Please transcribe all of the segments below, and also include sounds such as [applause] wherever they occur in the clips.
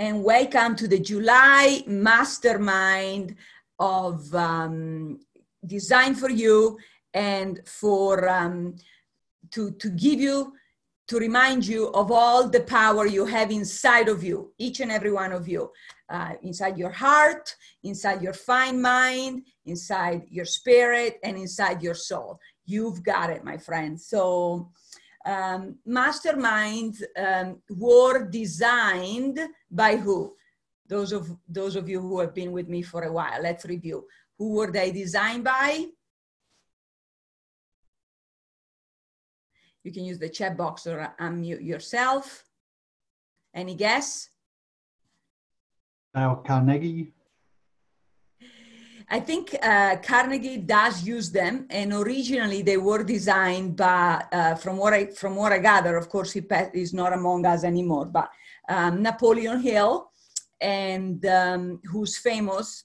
and welcome to the July Mastermind of um, Design for You and for um, to, to give you, to remind you of all the power you have inside of you, each and every one of you, uh, inside your heart, inside your fine mind, inside your spirit, and inside your soul. You've got it, my friend. So um, masterminds um, were designed by who? Those of, those of you who have been with me for a while, let's review. Who were they designed by? You can use the chat box or unmute yourself. Any guess? Dale Carnegie. I think uh, Carnegie does use them, and originally they were designed by, uh, from what I from what I gather, of course he is not among us anymore, but um, Napoleon Hill, and um, who's famous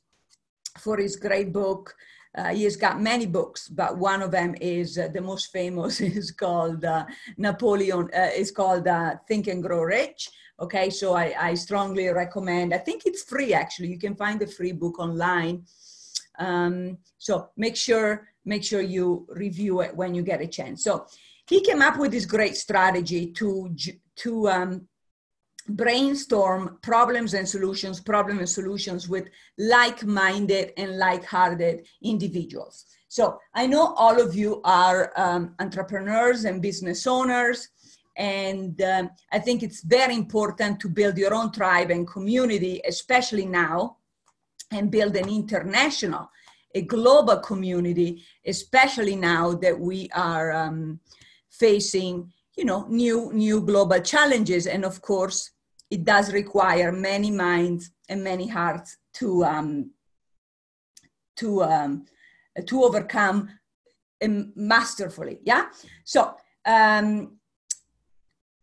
for his great book. Uh, he has got many books, but one of them is uh, the most famous [laughs] is called uh, Napoleon. Uh, is called Think and Grow Rich. Okay, so I, I strongly recommend. I think it's free actually. You can find the free book online um, so make sure make sure you review it when you get a chance. So he came up with this great strategy to to um, brainstorm problems and solutions, problem and solutions with like-minded and like-hearted individuals. So I know all of you are um, entrepreneurs and business owners, and um, I think it's very important to build your own tribe and community, especially now and build an international, a global community, especially now that we are um, facing, you know, new new global challenges. And of course, it does require many minds and many hearts to um, to um, to overcome um, masterfully. Yeah. So. Um,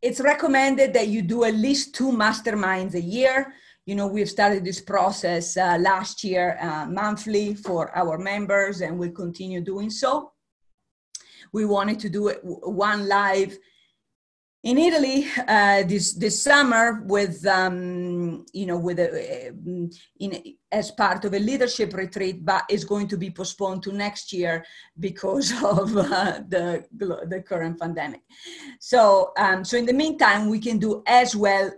it's recommended that you do at least two masterminds a year you know, we've started this process uh, last year uh, monthly for our members and we'll continue doing so. We wanted to do it one live in Italy uh, this this summer with um, you know with a, in as part of a leadership retreat, but is going to be postponed to next year because [laughs] of uh, the the current pandemic. So um, so in the meantime, we can do as well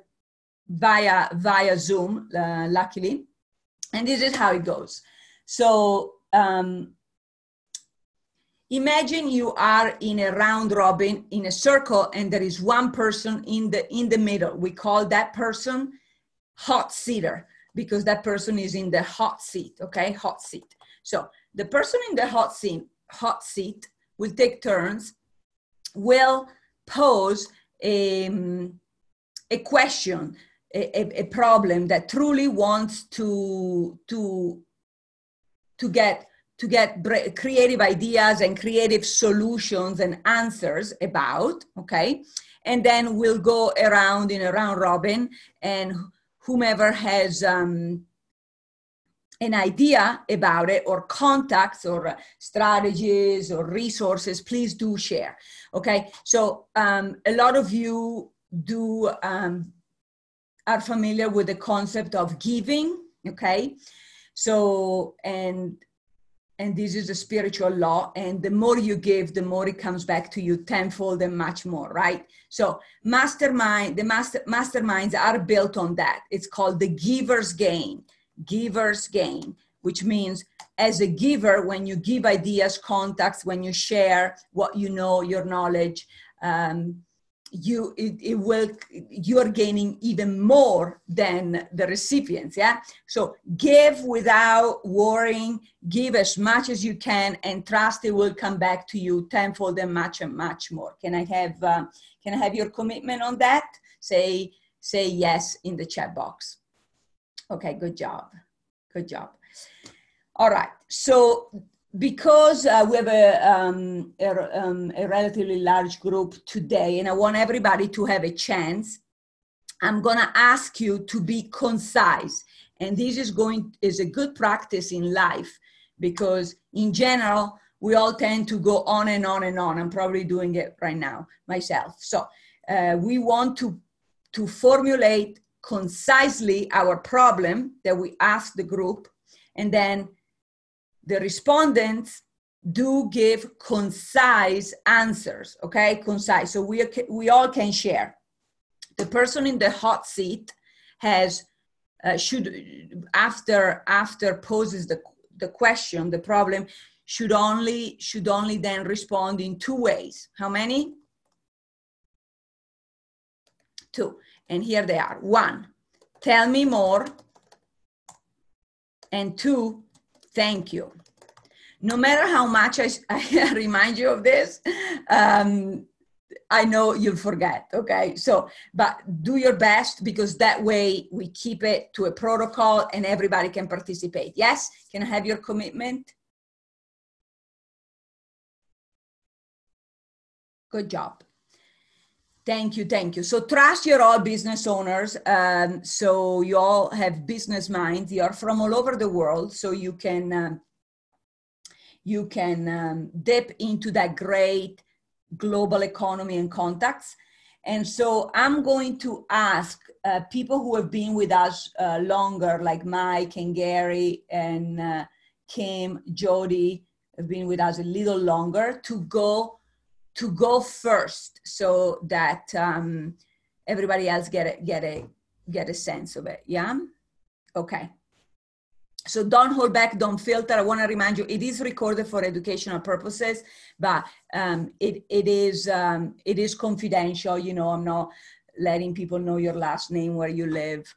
via via Zoom, uh, luckily, and this is how it goes. So um, imagine you are in a round robin in a circle, and there is one person in the in the middle. We call that person hot seater because that person is in the hot seat. Okay, hot seat. So the person in the hot seat hot seat will take turns. Will pose a, a question a, a problem that truly wants to to to get to get creative ideas and creative solutions and answers about okay? And then we'll go around in a round robin and whomever has um, an idea about it or contacts or strategies or resources please do share okay? So um, a lot of you do um, are familiar with the concept of giving okay? So and and this is a spiritual law and the more you give the more it comes back to you tenfold and much more right? So mastermind the master masterminds are built on that. It's called the giver's gain giver's gain which means as a giver when you give ideas contacts when you share what you know your knowledge um, you it, it will you're gaining even more than the recipients yeah? So give without worrying give as much as you can and trust it will come back to you tenfold and much and much more. Can i have uh, can i have your commitment on that? Say say yes in the chat box. Okay good job. Good job. All right so because uh, we have a, um, a, um, a, relatively large group today and I want everybody to have a chance, I'm going to ask you to be concise. And this is going is a good practice in life because in general, we all tend to go on and on and on. I'm probably doing it right now myself. So uh, we want to, to formulate concisely our problem that we ask the group, and then the respondents do give concise answers, okay? Concise. So we, we all can share. The person in the hot seat has uh, should after after poses the the question the problem should only should only then respond in two ways how many two and here they are one tell me more and two thank you no matter how much i, [laughs] I remind you of this um, I know you'll forget. Okay. So, but do your best because that way we keep it to a protocol and everybody can participate. Yes. Can I have your commitment? Good job. Thank you, thank you. So trust you're all business owners. Um, so you all have business minds. You are from all over the world, so you can um, you can um, dip into that great global economy and contacts. And so I'm going to ask uh, people who have been with us uh, longer, like Mike and Gary and uh, Kim, Jody, have been with us a little longer, to go to go first, so that um, everybody else get a, get a get a sense of it. Yeah. Okay so don't hold back don't filter i want to remind you it is recorded for educational purposes but um, it, it is um, it is confidential you know i'm not letting people know your last name where you live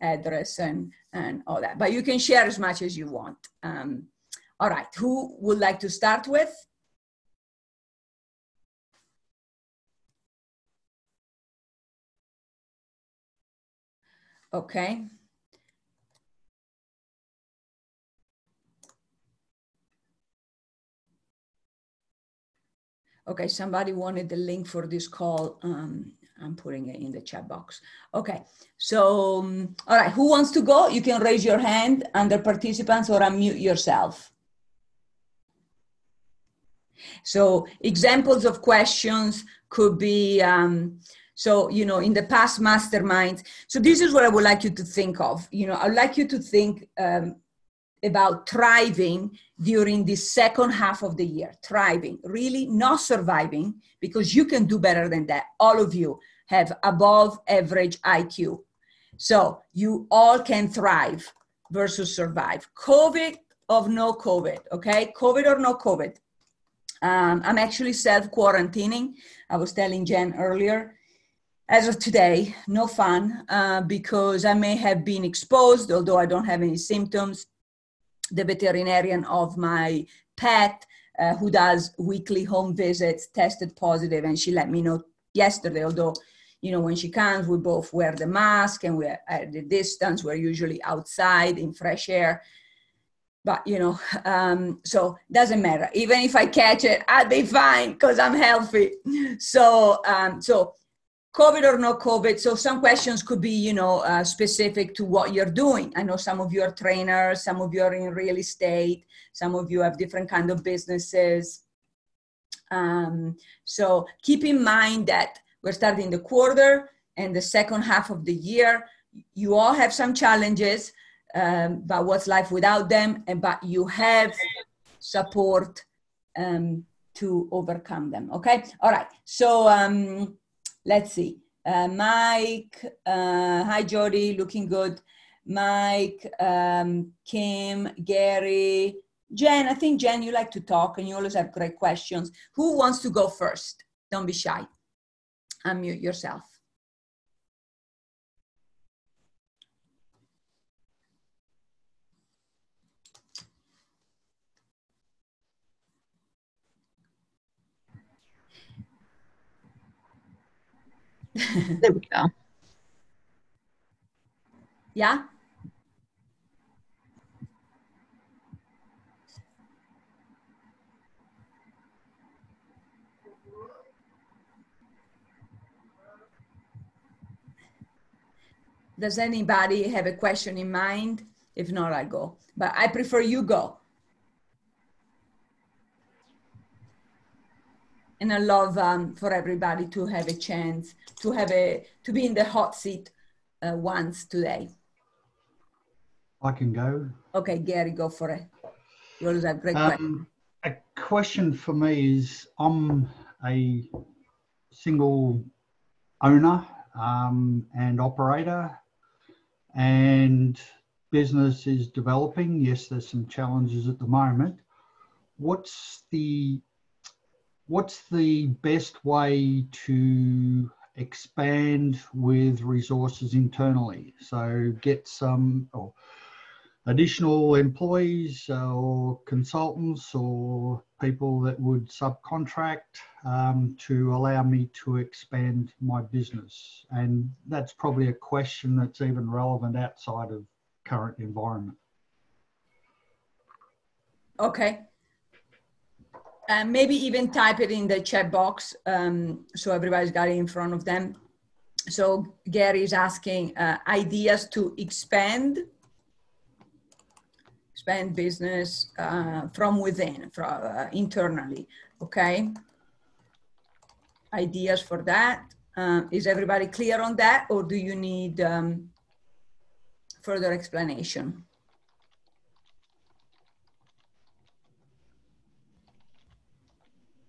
address and and all that but you can share as much as you want um, all right who would like to start with okay Okay, somebody wanted the link for this call. Um, I'm putting it in the chat box. Okay, so, um, all right, who wants to go? You can raise your hand under participants or unmute yourself. So examples of questions could be, um, so, you know, in the past masterminds. So this is what I would like you to think of. You know, I'd like you to think um, about thriving during the second half of the year. Thriving, really not surviving, because you can do better than that. All of you have above average IQ. So you all can thrive versus survive. COVID of no COVID, okay? COVID or no COVID. Um, I'm actually self quarantining. I was telling Jen earlier. As of today, no fun uh, because I may have been exposed, although I don't have any symptoms. The veterinarian of my pet uh, who does weekly home visits tested positive and she let me know yesterday although you know when she comes we both wear the mask and we're at the distance. We're usually outside in fresh air. But you know um, so doesn't matter. Even if i catch it i'll be fine because i'm healthy. [laughs] So um, so COVID or no COVID. So some questions could be, you know, uh, specific to what you're doing. I know some of you are trainers, some of you are in real estate, some of you have different kind of businesses. Um, so keep in mind that we're starting the quarter and the second half of the year. You all have some challenges, um, but what's life without them? And but you have support um, to overcome them. Okay. All right. So. Um, let's see. Uh, Mike, uh, hi Jody, looking good. Mike, um, Kim, Gary, Jen. I think Jen, you like to talk and you always have great questions. Who wants to go first? Don't be shy. Unmute yourself. [laughs] there we go. Yeah? Does anybody have a question in mind? If not, I go. But I prefer you go. And I love um, for everybody to have a chance to have a to be in the hot seat uh, wants today? I can go. Okay, Gary, go for it. You always have great questions. Um, a question for me is I'm a single owner um, and operator, and business is developing. Yes, there's some challenges at the moment. What's the what's the best way to expand with resources internally? So get some or additional employees uh, or consultants or people that would subcontract um, to allow me to expand my business. And that's probably a question that's even relevant outside of current environment. Okay. Uh, maybe even type it in the chat box um, so everybody's got it in front of them. So Gary is asking uh, ideas to expand expand business uh, from within, from uh, internally. Okay. Ideas for that. Uh, is everybody clear on that, or do you need um, further explanation?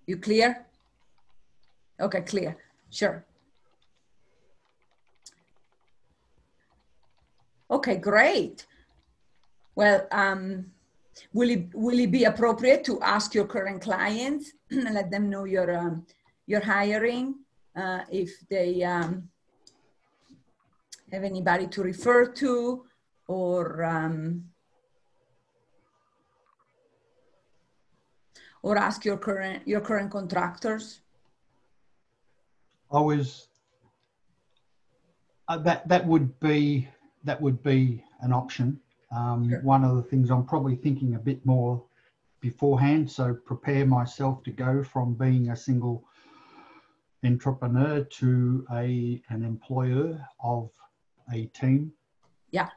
You clear? Okay, clear. Sure. Okay, great. Well, um, will it will it be appropriate to ask your current clients [clears throat] and let them know you're um, you're hiring uh, if they um, have anybody to refer to or um, or ask your current your current contractors? I was uh, that that would be that would be an option. Um, Sure. One of the things I'm probably thinking a bit more beforehand, so prepare myself to go from being a single entrepreneur to a an employer of a team. Yeah.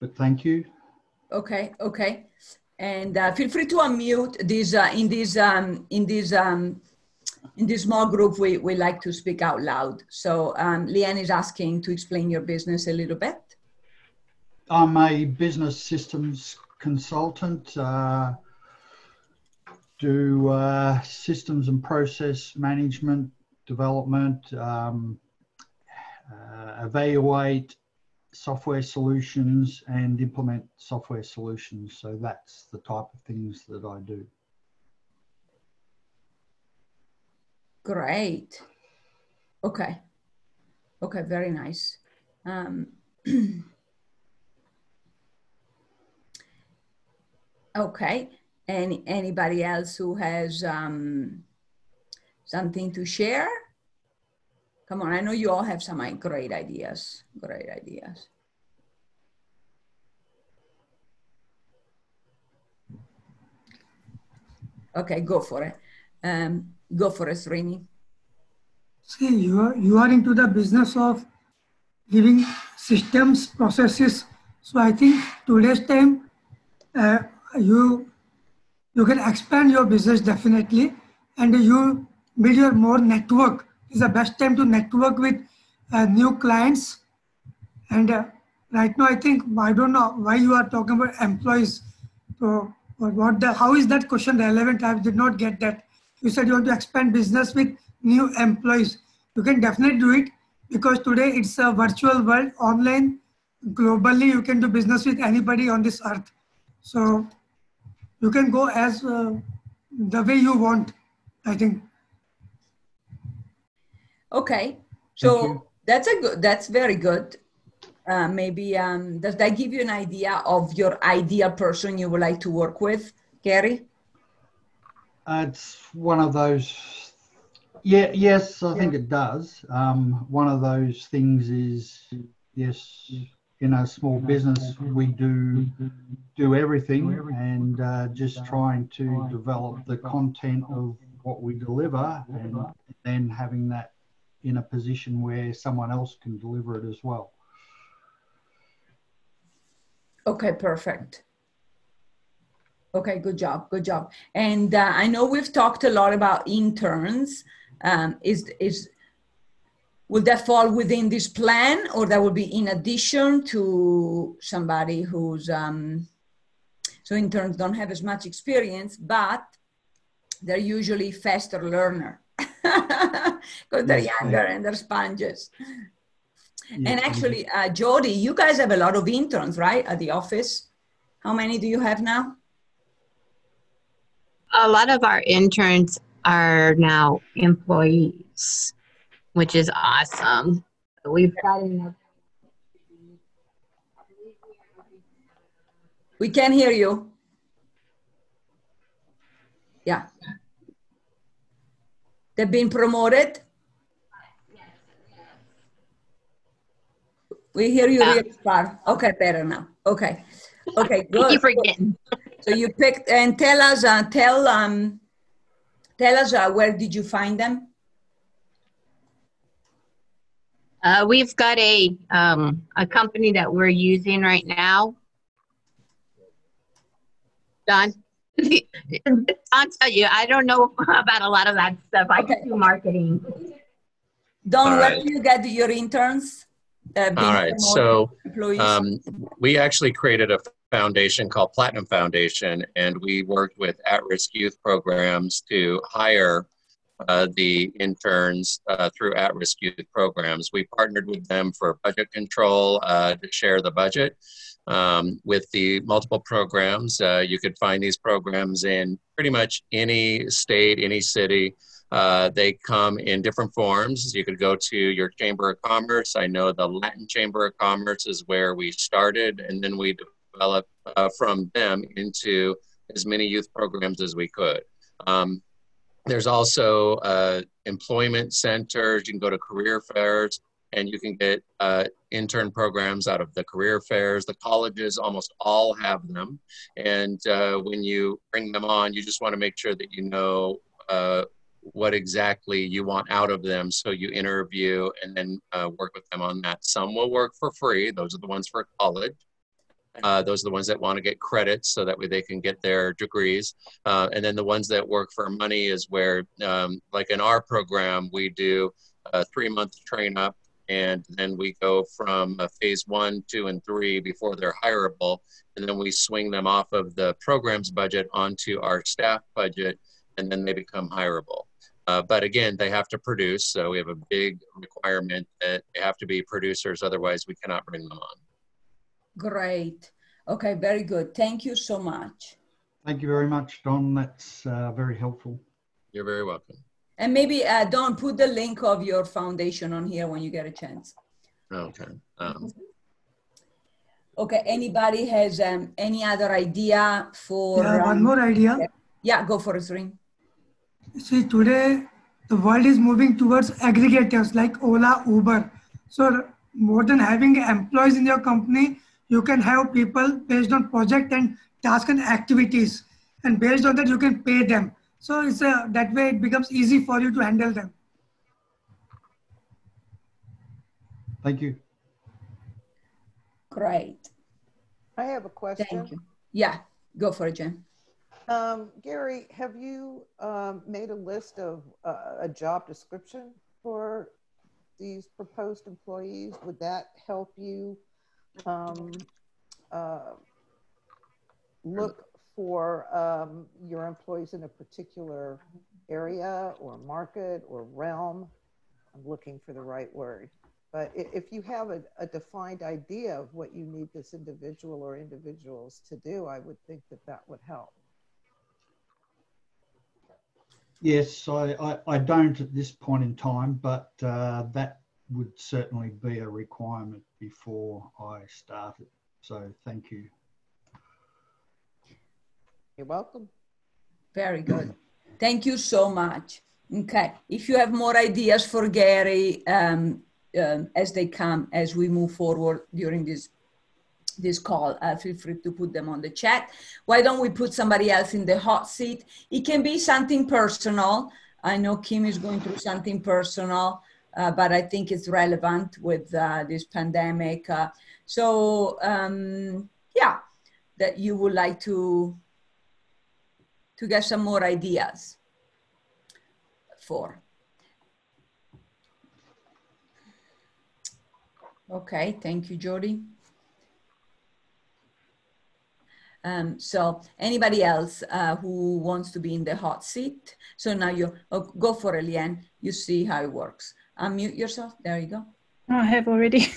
But thank you. Okay, okay. And uh, feel free to unmute this uh, in this um, in this um, in this small group. We we like to speak out loud. So um, Leanne is asking to explain your business a little bit. I'm a business systems consultant. Uh, do uh, systems and process management, development, um, uh, evaluate software solutions, and implement software solutions. So that's the type of things that I do. Great. Okay. Okay, very nice. Um, [clears throat] okay. Any anybody else who has um, something to share? Come on, I know you all have some great ideas. Great ideas. Okay, go for it. Um, go for it, Srini. See, you are, you are into the business of giving systems, processes. So I think today's time, uh, you you can expand your business definitely, and you build your more network. Is the best time to network with uh, new clients. And uh, right now, I think I don't know why you are talking about employees. So, what the how is that question relevant? I did not get that. You said you want to expand business with new employees. You can definitely do it because today it's a virtual world, online, globally. You can do business with anybody on this earth. So you can go as uh, the way you want. I think. Okay, so that's a good. That's very good. Uh, maybe um, does that give you an idea of your ideal person you would like to work with, Gary? Uh, it's one of those. Yeah, yes, I think it does. Um, one of those things is yes, in a small business we do do everything and uh, just trying to develop the content of what we deliver and then having that in a position where someone else can deliver it as well. Okay, perfect. Okay, good job, good job. And uh, I know we've talked a lot about interns. Um, is is will that fall within this plan, or that will be in addition to somebody who's um, so interns don't have as much experience, but they're usually faster learner [laughs] because they're younger and they're sponges. Yeah, And actually, uh, Jody, you guys have a lot of interns, right, at the office? How many do you have now? A lot of our interns are now employees, which is awesome. We've got enough. We can hear you. Yeah. They've been promoted. We hear you really far. Okay, better now. Okay. Okay, [laughs] Thank you good. for getting. So you picked and tell us, uh, tell um, tell us uh, where did you find them? Uh, we've got a um, a company that we're using right now. Don, [laughs] I'll tell you, I don't know [laughs] about a lot of that stuff. I Okay. can do marketing. Don, All let right. you get your interns? Uh, being All right, so um, we actually created a foundation called Platinum Foundation, and we worked with at-risk youth programs to hire uh, the interns uh, through at-risk youth programs. We partnered with them for budget control uh, to share the budget. Um, with the multiple programs, uh, you could find these programs in pretty much any state, any city. Uh, they come in different forms. You could go to your Chamber of Commerce. I know the Latin Chamber of Commerce is where we started, and then we developed uh, from them into as many youth programs as we could. Um, there's also uh, employment centers. You can go to career fairs and you can get uh, intern programs out of the career fairs. The colleges almost all have them. And uh, when you bring them on, you just want to make sure that you know uh, what exactly you want out of them. So you interview and then uh, work with them on that. Some will work for free. Those are the ones for college. Uh, those are the ones that want to get credits so that way they can get their degrees. Uh, and then the ones that work for money is where, um, like in our program, we do a three month train up and then we go from uh, phase one, two, and three before they're hireable. And then we swing them off of the program's budget onto our staff budget and then they become hireable. Uh, but again, they have to produce. So we have a big requirement that they have to be producers, otherwise, we cannot bring them on. Great. Okay, very good. Thank you so much. Thank you very much, Don. That's uh, very helpful. You're very welcome. And maybe, uh, Don, put the link of your foundation on here when you get a chance. Okay. Um, Okay, anybody has um, any other idea for? Yeah, one um, more idea. Yeah, go for it, Ring. See, today the world is moving towards aggregators like Ola, Uber. So more than having employees in your company, you can have people based on project and task and activities. And based on that, you can pay them. So it's a, that way it becomes easy for you to handle them. Thank you. Great. I have a question. Thank you. Yeah, go for it, Jen. Um, Gary, have you um, made a list of uh, a job description for these proposed employees? Would that help you um, uh, look for um, your employees in a particular area or market or realm? I'm looking for the right word. But if you have a, a defined idea of what you need this individual or individuals to do, I would think that that would help. Yes, I, I, I don't at this point in time, but uh, that would certainly be a requirement before I started. So thank you. You're welcome. Very good. Thank you so much. Okay, if you have more ideas for Gary um, um, as they come, as we move forward during this this call, uh, feel free to put them on the chat. Why don't we put somebody else in the hot seat? It can be something personal. I know Kim is going through something personal, uh, but I think it's relevant with uh, this pandemic. Uh, so um, yeah, that you would like to to get some more ideas for. Okay, thank you, Jody. Um, so anybody else uh, who wants to be in the hot seat? So now you oh, go for it, Leanne. You see how it works. Unmute yourself. There you go. Oh, I have already.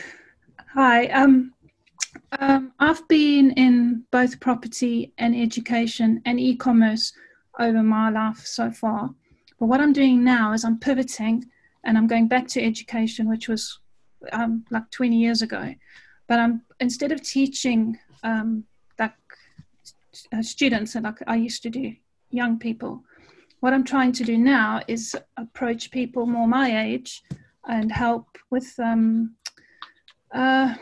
[laughs] Hi. Um, um, I've been in both property and education and e-commerce over my life so far. But what I'm doing now is I'm pivoting and I'm going back to education, which was um, like 20 years ago. But I'm instead of teaching um, like uh, students like I used to do, young people, what I'm trying to do now is approach people more my age and help with um, uh,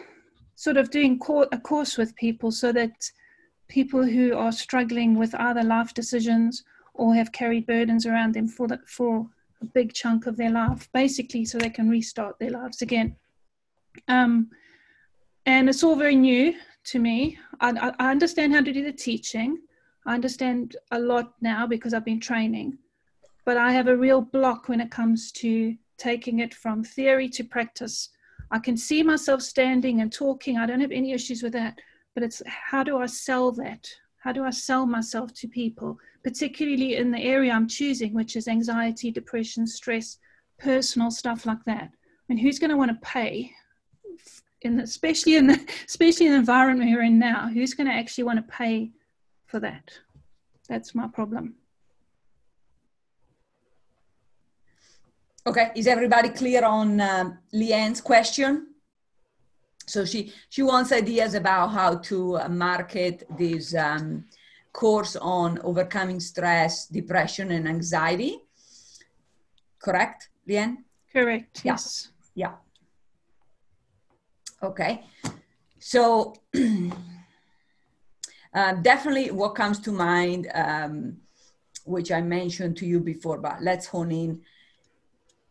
sort of doing a course with people so that people who are struggling with either life decisions or have carried burdens around them for the, for a big chunk of their life, basically, so they can restart their lives again. Um, and it's all very new to me. I, I understand how to do the teaching. I understand a lot now because I've been training, but I have a real block when it comes to taking it from theory to practice. I can see myself standing and talking. I don't have any issues with that, but it's how do I sell that? How do I sell myself to people, particularly in the area I'm choosing, which is anxiety, depression, stress, personal stuff like that? I mean, who's going to want to pay in the, especially in the, especially in the environment we're in now, who's going to actually want to pay for that? That's my problem. Okay, is everybody clear on uh, Leanne's question? So she she wants ideas about how to uh, market this um, course on overcoming stress, depression, and anxiety. Correct, Leanne? Correct. Yes. Yeah. Okay. So [clears throat] uh, definitely what comes to mind, um, which I mentioned to you before, but let's hone in,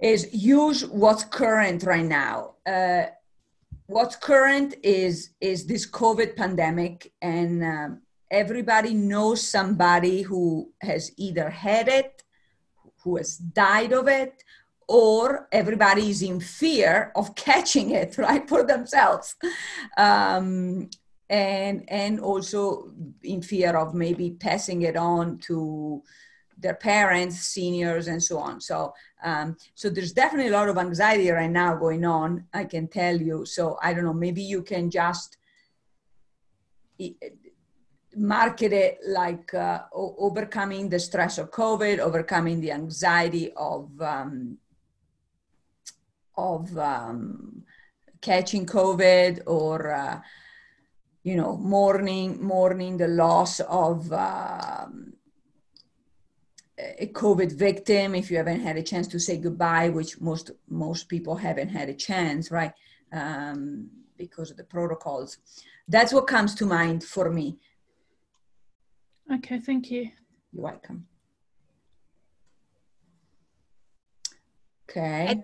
is use what's current right now. Uh, what's current is is this COVID pandemic, and um, everybody knows somebody who has either had it, who has died of it, or everybody is in fear of [laughs] catching it right for themselves um, and and also in fear of maybe passing it on to their parents seniors and so on so um, so there's definitely a lot of anxiety right now going on i can tell you. So i don't know maybe you can just market it like uh, overcoming the stress of covid overcoming the anxiety of um, of um, catching COVID or, uh, you know, mourning, mourning the loss of um, a COVID victim if you haven't had a chance to say goodbye, which most, most people haven't had a chance, right? Um, because of the protocols. That's what comes to mind for me. Okay, thank you. You're welcome. Okay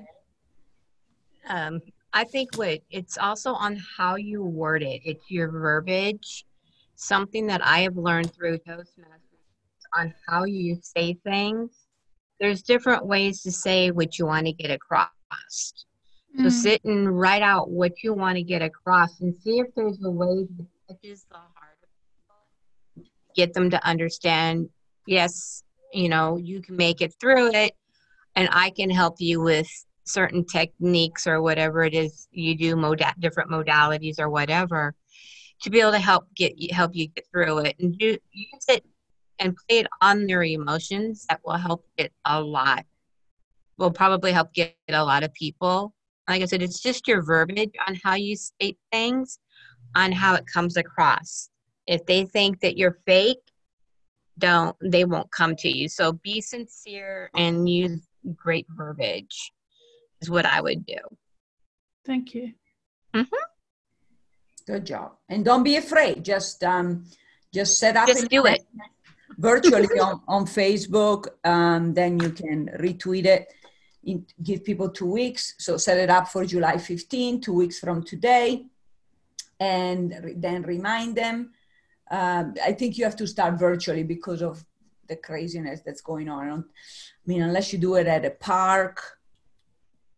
um, I think what it's also on how you word it. It's your verbiage. Something that I have learned through Toastmasters on how you say things. There's different ways to say what you want to get across. So mm. sit and write out what you want to get across and see if there's a way that touches the heart of people. Get them to understand, yes, you know, you can make it through it and I can help you with certain techniques or whatever it is you do moda- different modalities or whatever to be able to help get help you get through it and do, use it and play it on their emotions that will help it a lot will probably help get a lot of people like i said it's just your verbiage on how you state things on how it comes across if they think that you're fake don't they won't come to you so be sincere and use great verbiage is what I would do. Thank you. Mm-hmm. Good job. And don't be afraid. Just um, just set up. Just do it virtually on, on Facebook. Um, then you can retweet it. give people two weeks. So set it up for July 15, two weeks from today, and re- then remind them. Um, I think you have to start virtually because of the craziness that's going on. I mean, unless you do it at a park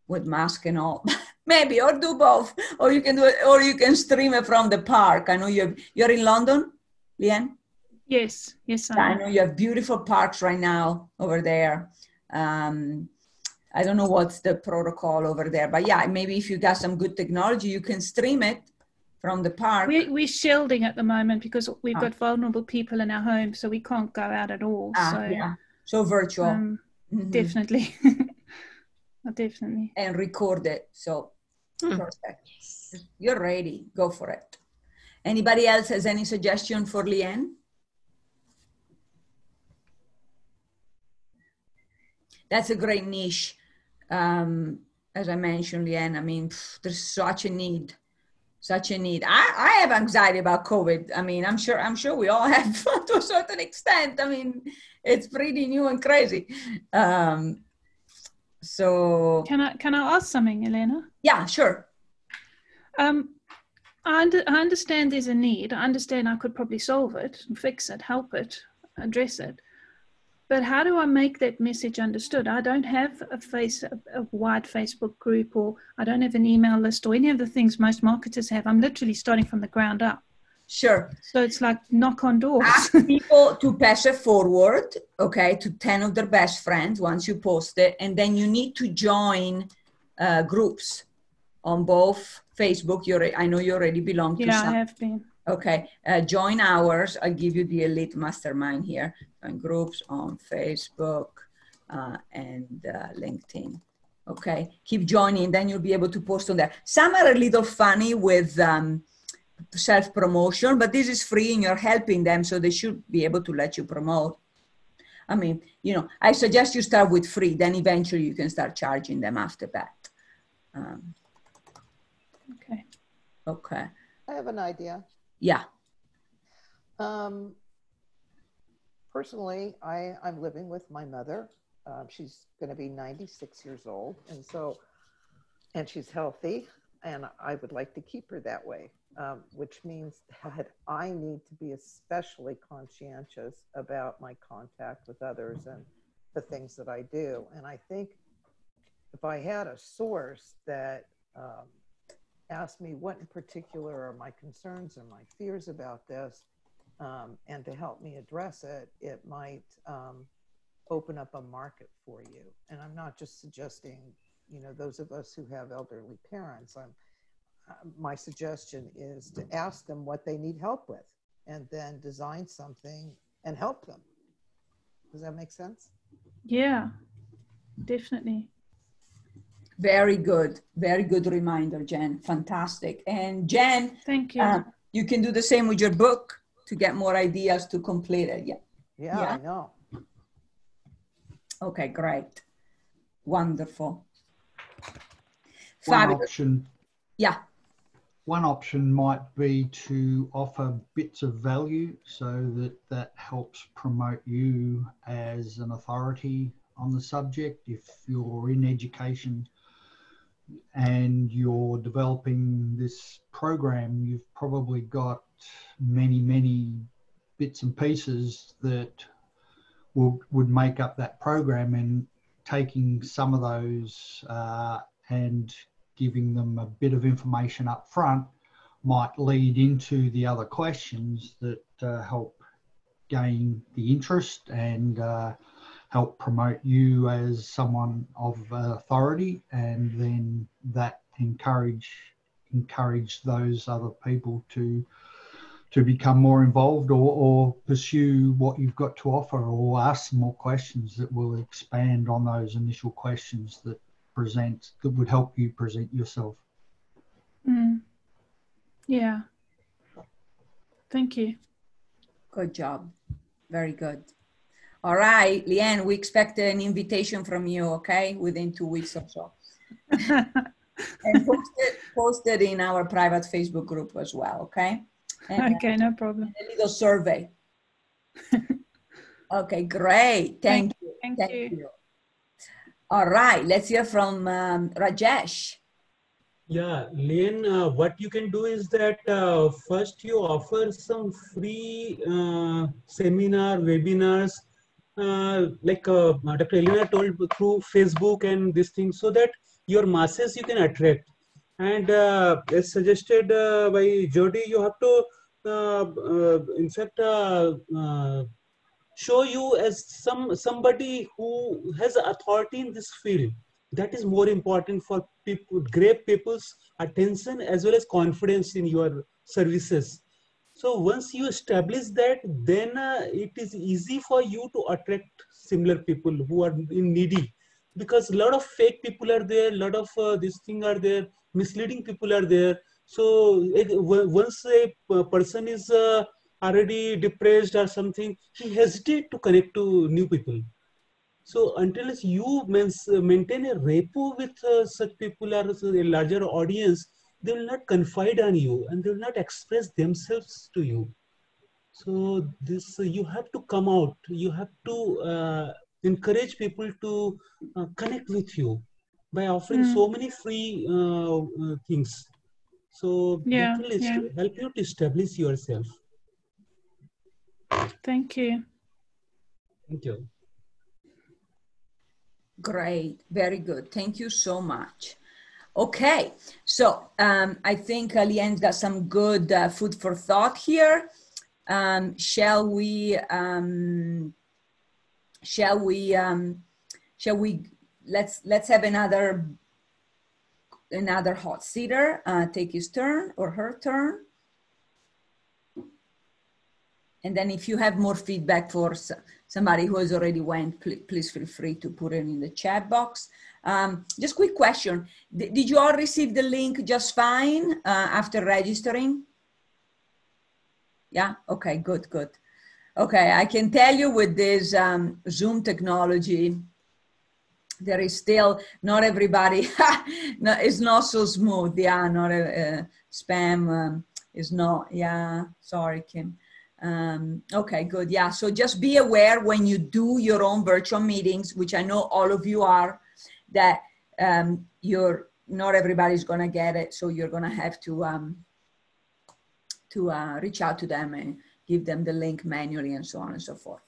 with mask and all, [laughs] maybe, or do both, or you can do it, or you can stream it from the park. I know you're you're in London, Leanne. Yes, yes, I, I know you have beautiful parks right now over there. Um, I don't know what's the protocol over there, but yeah, maybe if you got some good technology, you can stream it from the park. We, we're shielding at the moment because we've Ah. got vulnerable people in our home, so we can't go out at all. Ah, so yeah, so virtual. um, Mhm. definitely, [laughs] definitely. and record it. So Hmm. perfect. You're ready. Go for it. Anybody else has any suggestion for Leanne? That's a great niche. Um, as I mentioned, Leanne, I mean, pff, there's such a need, such a need. I, I have anxiety about COVID. I mean, I'm sure, I'm sure we all have [laughs] to a certain extent. I mean, it's pretty new and crazy. Um, so Can I can I ask something, Elena? yeah, sure. Um, I, under, I understand there's a need. I understand I could probably solve it, fix it, help it, address it. But how do I make that message understood? I don't have a face a, a wide Facebook group, or I don't have an email list, or any of the things most marketers have. I'm literally starting from the ground up. Sure. So it's like knock on doors. Ask [laughs] people to pass it forward, okay, to 10 of their best friends once you post it. And then you need to join uh, groups on both Facebook. You're, I know you already belong to yeah, I have been. Okay, uh, join ours. I'll give you the elite mastermind here. Join groups on Facebook uh, and uh, LinkedIn. Okay, keep joining, then you'll be able to post on there. Some are a little funny with um, self promotion, but this is free and you're helping them, so they should be able to let you promote. I mean, you know, I suggest you start with free, then eventually you can start charging them after that. Um, Okay. okay, I have an idea. Yeah, Um, personally, I, I'm living with my mother. Um, she's going to be 96 years old. And so, and she's healthy. And I would like to keep her that way, um, which means that I need to be especially conscientious about my contact with others and the things that I do. And I think if I had a source that um, asked me what in particular are my concerns and my fears about this, um, and to help me address it, it might um, open up a market for you. And I'm not just suggesting, you know, those of us who have elderly parents. I'm, uh, my suggestion is to ask them what they need help with, and then design something and help them. Does that make sense? Yeah, definitely. Very good. Very good reminder, Jen. Fantastic. And Jen, Thank you. uh, you can do the same with your book to get more ideas to complete it. Yeah. Yeah, Yeah. I know. Okay, great. Wonderful. One Fabulous. option, Yeah. one option might be to offer bits of value so that that helps promote you as an authority on the subject. If you're in education and you're developing this program, you've probably got many, many bits and pieces that would, would make up that program and taking some of those uh, and giving them a bit of information up front might lead into the other questions that uh, help gain the interest and uh, help promote you as someone of uh, authority and then that encourage encourage those other people to to become more involved or, or pursue what you've got to offer or ask some more questions that will expand on those initial questions that present that would help you present yourself. Mm. Yeah. Thank you. Good job. Very good. All right, Leanne, we expect an invitation from you, okay, within two weeks or so. [laughs] And post it, post it in our private Facebook group as well, okay? And okay, no problem. a little survey. [laughs] Okay, great. Thank you. Thank Thank you. you. All right, let's hear from um, Rajesh. Yeah, Lane, uh, what you can do is that uh, first you offer some free uh, seminar, webinars uh, like uh, Dr. Elena told through Facebook and these things, so that your masses you can attract. And uh, as suggested uh, by Jody, you have to, uh, uh, in fact, show you as some somebody who has authority in this field. That is more important for people, grab people's attention as well as confidence in your services so once you establish that, then uh, it is easy for you to attract similar people who are in needy because a lot of fake people are there, a lot of uh, these things are there, misleading people are there. So once a person is uh, already depressed or something, he hesitate to connect to new people. So until you maintain a rapport with uh, such people or a larger audience, they will not confide on you and they will not express themselves to you. So this uh, you have to come out. You have to uh, encourage people to uh, connect with you by offering mm. so many free uh, uh, things. So yeah, it will yeah. help you to establish yourself. Thank you. Thank you. Great. Very good. Thank you so much Okay, so um, I think Leanne's got some good uh, food for thought here. Um, shall we? Um, shall we? Um, shall we? Let's let's have another another hot seater uh, take his turn or her turn. And then if you have more feedback for somebody who has already went, please feel free to put it in the chat box. Um, just quick question. D did you all receive the link just fine uh, after registering? Yeah, okay, good, good. Okay, I can tell you with this um, Zoom technology, there is still not everybody, [laughs] no, it's not so smooth. Yeah, not a, spam um, is not, yeah, sorry, Kim. Um, okay, good. Yeah, so just be aware when you do your own virtual meetings, which I know all of you are, that um, you're not everybody's going to get it. So you're going to have to um, to uh, reach out to them and give them the link manually and so on and so forth.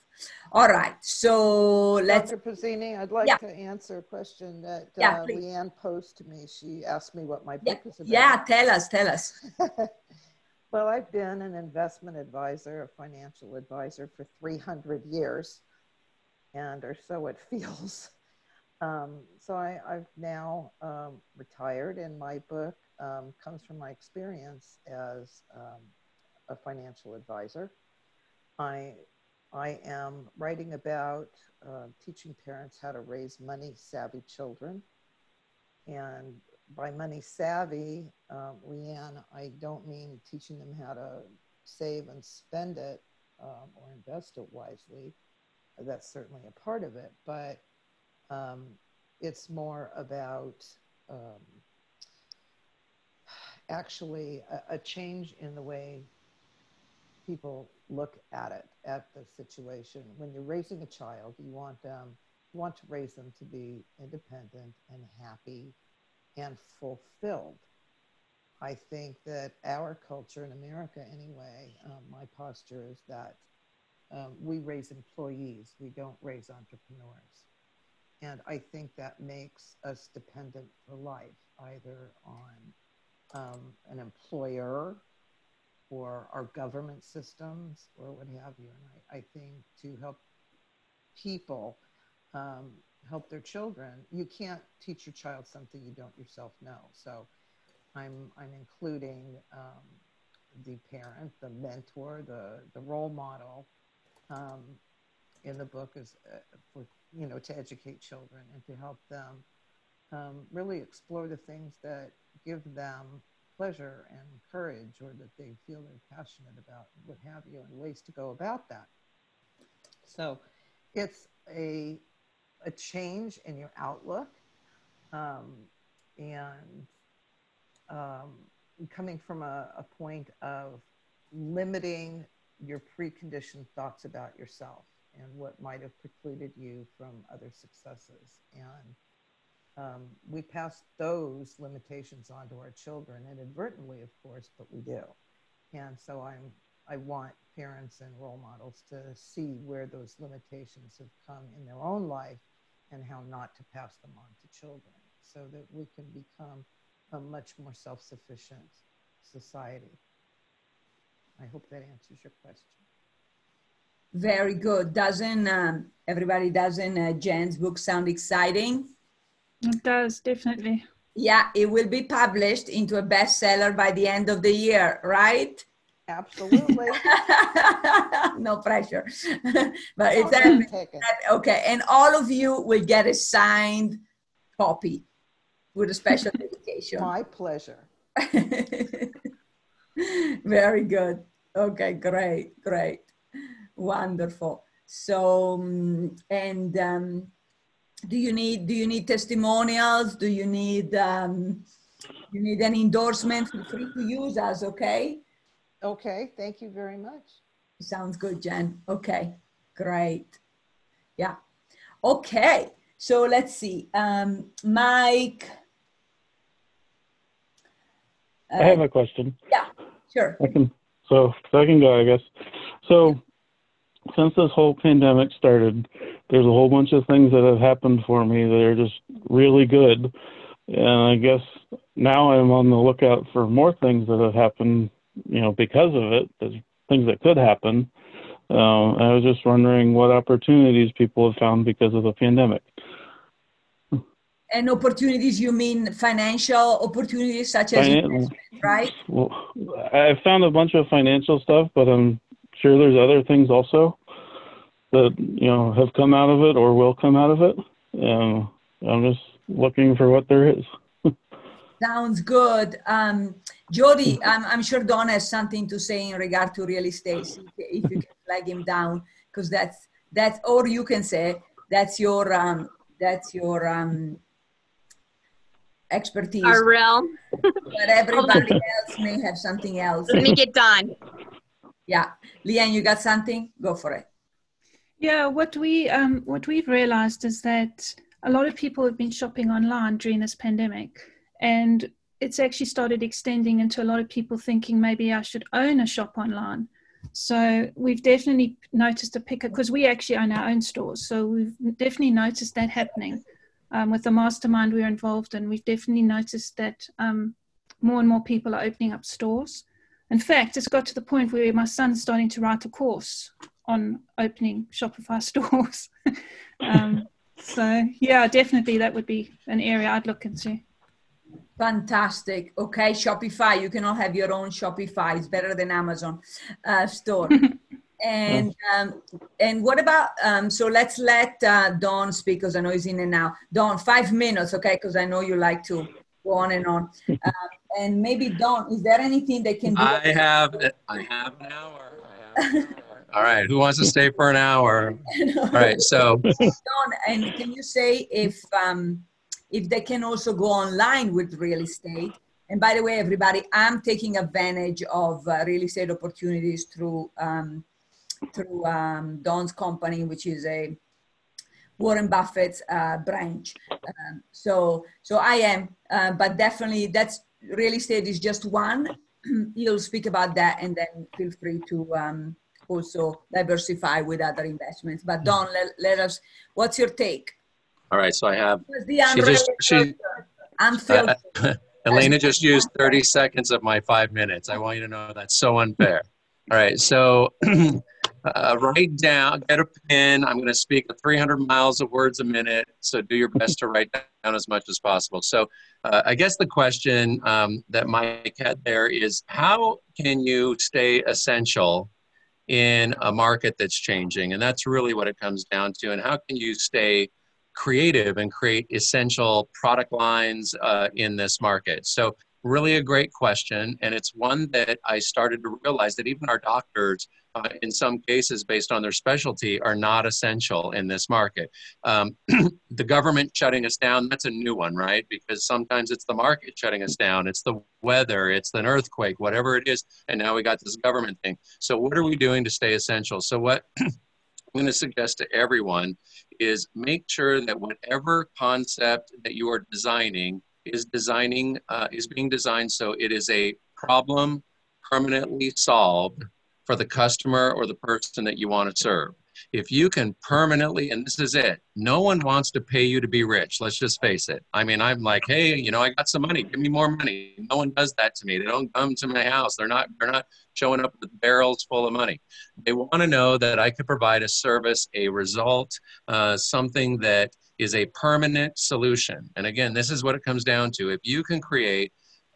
All right, so let's. Dr. Pizzini, I'd like yeah. to answer a question that yeah, uh, Leanne posed to me. She asked me what my book yeah. is about. Yeah, tell us, tell us. [laughs] well, I've been an investment advisor, a financial advisor for 300 years, and or so it [laughs] feels. Um, so I, have now um, retired, and my book um, comes from my experience as um, a financial advisor. I, I am writing about uh, teaching parents how to raise money savvy children. And by money savvy, um, Leanne, I don't mean teaching them how to save and spend it um, or invest it wisely. That's certainly a part of it, but um, it's more about um, actually a, a, change in the way people look at it, at the situation. When you're raising a child, you want them, you want to raise them to be independent and happy and fulfilled. I think that our culture in America, anyway, um, my posture is that um, we raise employees, we don't raise entrepreneurs. And I think that makes us dependent for life, either on um, an employer or our government systems or what have you. And I, I think to help people um, help their children, you can't teach your child something you don't yourself know. So I'm, I'm including um, the parent, the mentor, the, the role model um, in the book is uh, for you know, to educate children and to help them um, really explore the things that give them pleasure and courage or that they feel they're passionate about, what have you, and ways to go about that. So it's a, a change in your outlook um, and um, coming from a, a point of limiting your preconditioned thoughts about yourself and what might have precluded you from other successes. And um, we pass those limitations on to our children inadvertently, of course, but we do. And so I'm I want parents and role models to see where those limitations have come in their own life and how not to pass them on to children so that we can become a much more self sufficient society. I hope that answers your question. Very good. Doesn't um, everybody doesn't uh, Jen's book sound exciting? It does, definitely. Yeah, it will be published into a bestseller by the end of the year, right? Absolutely. [laughs] no pressure. [laughs] but it's that, okay. And all of you will get a signed copy with a special [laughs] dedication. My pleasure. Very good. Okay, great, great. Wonderful. So, um, and um, do you need do you need testimonials? Do you need um, you need an endorsement? Feel free to use us. Okay. Okay. Thank you very much. Sounds good, Jen. Okay. Great. Yeah. Okay. So let's see. Um, Mike. Uh, I have a question. Yeah. Sure. I can. So, so I can go, I guess. So since this whole pandemic started, there's a whole bunch of things that have happened for me that are just really good. And I guess now I'm on the lookout for more things that have happened, you know, because of it. There's things that could happen. Um, I was just wondering what opportunities people have found because of the pandemic. And opportunities, you mean financial opportunities such as Finan- right? Well, I found a bunch of financial stuff, but I'm sure there's other things also that you know have come out of it or will come out of it. And I'm just looking for what there is. [laughs] Sounds good. Um, Jody, I'm, I'm, sure Don has something to say in regard to real estate. If you can flag him down, because that's that's, or you can say that's your um, that's your um, expertise. Our realm. but everybody else may have something else. Let me get Don. Yeah, Leanne, you got something? Go for it. Yeah, what we um, what we've realized is that a lot of people have been shopping online during this pandemic, and it's actually started extending into a lot of people thinking maybe I should own a shop online. So we've definitely noticed a pickup because we actually own our own stores. So we've definitely noticed that happening um, with the mastermind we're involved in. We've definitely noticed that um, more and more people are opening up stores. In fact, it's got to the point where my son's starting to write a course on opening Shopify [laughs] stores. um, so, yeah, definitely that would be an area I'd look into. Fantastic. Okay, Shopify. You can all have your own Shopify. It's better than Amazon uh, store. [laughs] and um, and what about um, so let's let uh, Don speak because I know he's in and now. Don, five minutes, okay? Because I know you like to go on and on. Um, [laughs] and maybe Don, is there anything they can do? I have I have an hour. Have All right, who wants to stay for an hour? [laughs] All right, so Don, and can you say if um, if they can also go online with real estate? And by the way, everybody, I'm taking advantage of uh, real estate opportunities through um, through um, Don's company, which is a Warren Buffett's uh, branch. Um, so, so I am, uh, but definitely that's real estate is just one. [clears throat] He'll speak about that, and then feel free to um, also diversify with other investments. But Don, let, let us. What's your take? All right, so I have. She just she. Uh, [laughs] Elena just used 30 seconds of my five minutes. I want you to know that's so unfair. All right, so [clears throat] uh, write down, get a pen. I'm going to speak 300 miles of words a minute, so do your best to write down as much as possible. So, uh, I guess the question um, that Mike had there is how can you stay essential in a market that's changing? And that's really what it comes down to. And how can you stay creative and create essential product lines uh, in this market? So, really a great question. And it's one that I started to realize that even our doctors, uh, in some cases, based on their specialty, are not essential in this market. Um, [clears throat] the government shutting us down, that's a new one, right? Because sometimes it's the market shutting us down, it's the weather, it's an earthquake, whatever it is. And now we got this government thing. So, what are we doing to stay essential? So, what [clears throat] I'm going to suggest to everyone is make sure that whatever concept that you are designing is designing uh, is being designed so it is a problem permanently solved for the customer or the person that you want to serve. If you can permanently, and this is it, no one wants to pay you to be rich. Let's just face it. I mean, I'm like, hey, you know, I got some money. Give me more money. No one does that to me. They don't come to my house. They're not. They're not showing up with barrels full of money. They want to know that I could provide a service, a result, uh, something that is a permanent solution. And again, this is what it comes down to. If you can create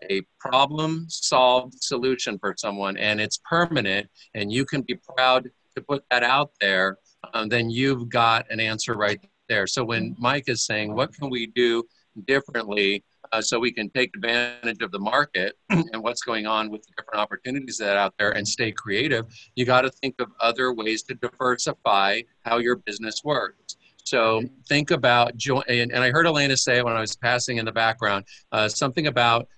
a problem solved solution for someone and it's permanent and you can be proud to put that out there, um, then you've got an answer right there. So when Mike is saying, what can we do differently uh, so we can take advantage of the market [clears throat] and what's going on with the different opportunities that out there and stay creative, you got to think of other ways to diversify how your business works. So think about join, and, and I heard Elena say when I was passing in the background, uh, something about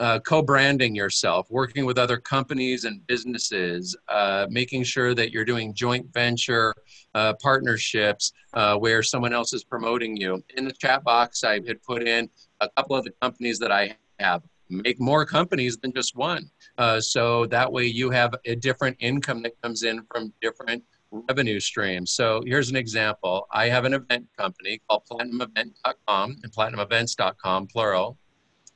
uh, co-branding yourself, working with other companies and businesses, uh, making sure that you're doing joint venture uh, partnerships uh, where someone else is promoting you. In the chat box, I had put in a couple of the companies that I have. Make more companies than just one. Uh, so that way you have a different income that comes in from different revenue streams. So here's an example. I have an event company called platinumevent.com and platinumevents.com, plural.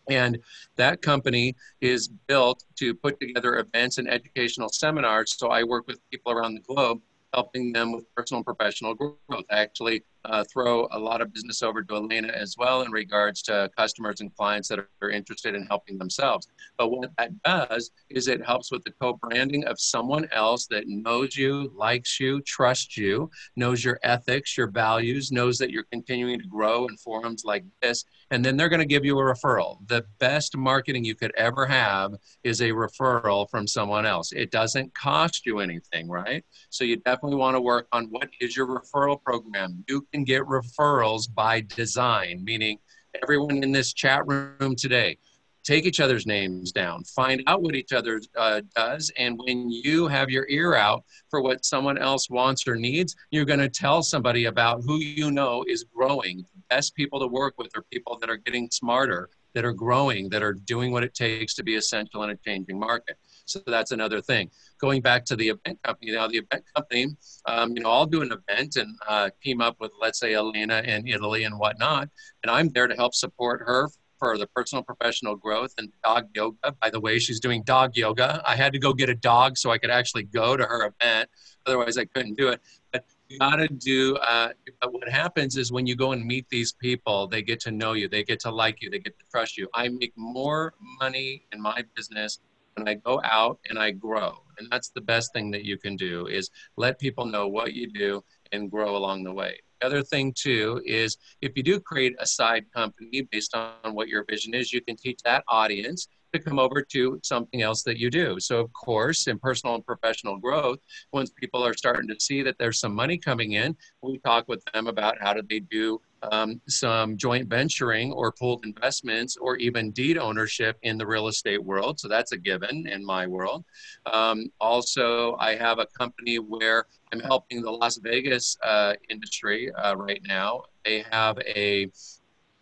And that company is built to put together events and educational seminars. So I work with people around the globe helping them with personal and professional growth. I actually uh, throw a lot of business over to Elena as well in regards to customers and clients that are interested in helping themselves. But what that does is it helps with the co-branding of someone else that knows you, likes you, trusts you, knows your ethics, your values, knows that you're continuing to grow in forums like this, and then they're going to give you a referral. The best marketing you could ever have is a referral from someone else. It doesn't cost you anything, right? So you definitely want to work on what is your referral program. You can get referrals by design, meaning everyone in this chat room today, take each other's names down, find out what each other uh, does, and when you have your ear out for what someone else wants or needs, you're going to tell somebody about who you know is growing. The best people to work with are people that are getting smarter, that are growing, that are doing what it takes to be essential in a changing market. So that's another thing. Going back to the event company, now the event company, um, you know, I'll do an event and uh, team up with, let's say, Elena in Italy and whatnot, and I'm there to help support her for the personal professional growth and dog yoga. By the way, she's doing dog yoga. I had to go get a dog so I could actually go to her event. Otherwise, I couldn't do it. But you got to do. Uh, what happens is when you go and meet these people, they get to know you, they get to like you, they get to trust you. I make more money in my business when I go out and I grow. And that's the best thing that you can do is let people know what you do and grow along the way. The other thing too is if you do create a side company based on what your vision is, you can teach that audience to come over to something else that you do. So, of course, in personal and professional growth, once people are starting to see that there's some money coming in, we talk with them about how do they do um, some joint venturing or pooled investments or even deed ownership in the real estate world. So that's a given in my world. Um, also, I have a company where I'm helping the Las Vegas uh, industry uh, right now. They have a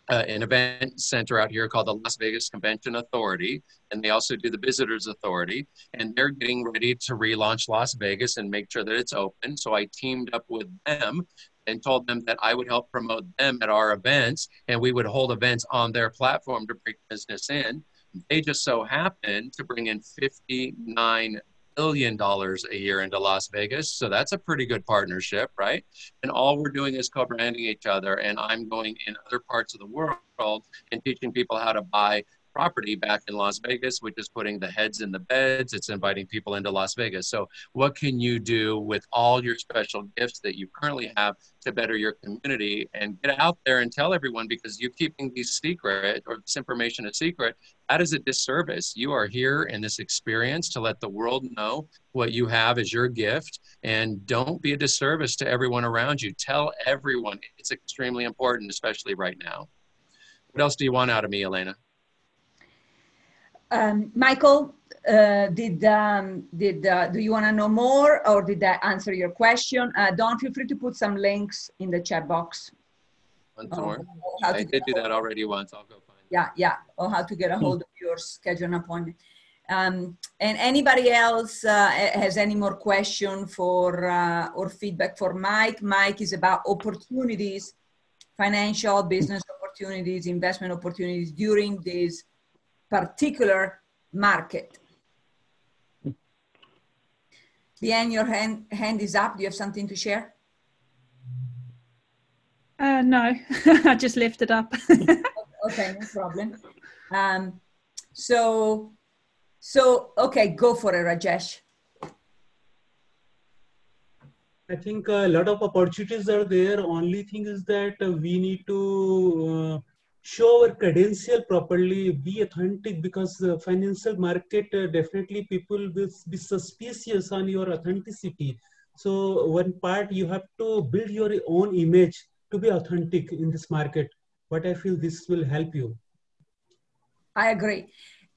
uh, an event center out here called the Las Vegas Convention Authority, and they also do the Visitors Authority. And they're getting ready to relaunch Las Vegas and make sure that it's open. So I teamed up with them and told them that I would help promote them at our events and we would hold events on their platform to bring business in. They just so happened to bring in $59 billion a year into Las Vegas. So that's a pretty good partnership, right? And all we're doing is co branding each other. And I'm going in other parts of the world and teaching people how to buy property back in Las Vegas, which is putting the heads in the beds. It's inviting people into Las Vegas. So, what can you do with all your special gifts that you currently have to better your community and get out there and tell everyone because you keeping these secret or this information a secret? That is a disservice. You are here in this experience to let the world know what you have as your gift and don't be a disservice to everyone around you. Tell everyone it's extremely important, especially right now. What else do you want out of me, Elena? Um, Michael, uh, did um, did uh, do you want to know more, or did that answer your question? Uh, Don feel free to put some links in the chat box. Once more. I did do that already once. I'll go find. Yeah, yeah. Or how to get a hold of your schedule an appointment. Um, and anybody else uh, has any more question for uh, or feedback for Mike? Mike is about opportunities, financial business opportunities, investment opportunities during this particular market. Bien, your hand, hand is up. Do you have something to share? Uh, no, [laughs] I just lifted up. [laughs] okay, no problem. Um, so, so okay, go for it, Rajesh. I think a lot of opportunities are there. Only thing is that uh, we need to uh, show our credential properly, be authentic because the financial market uh, definitely people will be suspicious on your authenticity. So one part you have to build your own image to be authentic in this market. But I feel this will help you. I agree.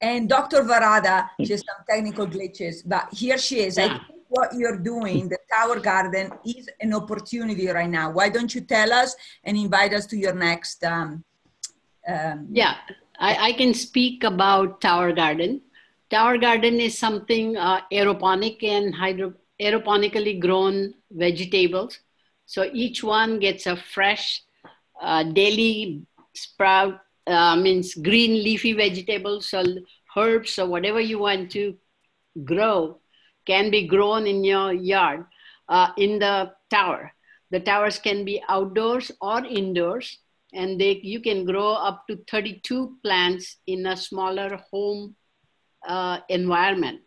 And Dr. Varada, just some technical glitches, but here she is. I think what you're doing, the Tower Garden, is an opportunity right now. Why don't you tell us and invite us to your next? Um, um, yeah, I, I, can speak about Tower Garden. Tower Garden is something uh, aeroponic and hydro, aeroponically grown vegetables. So each one gets a fresh uh, daily sprout, uh, means green leafy vegetables or herbs or whatever you want to grow can be grown in your yard uh, in the tower. The towers can be outdoors or indoors, and they, you can grow up to 32 plants in a smaller home uh, environment.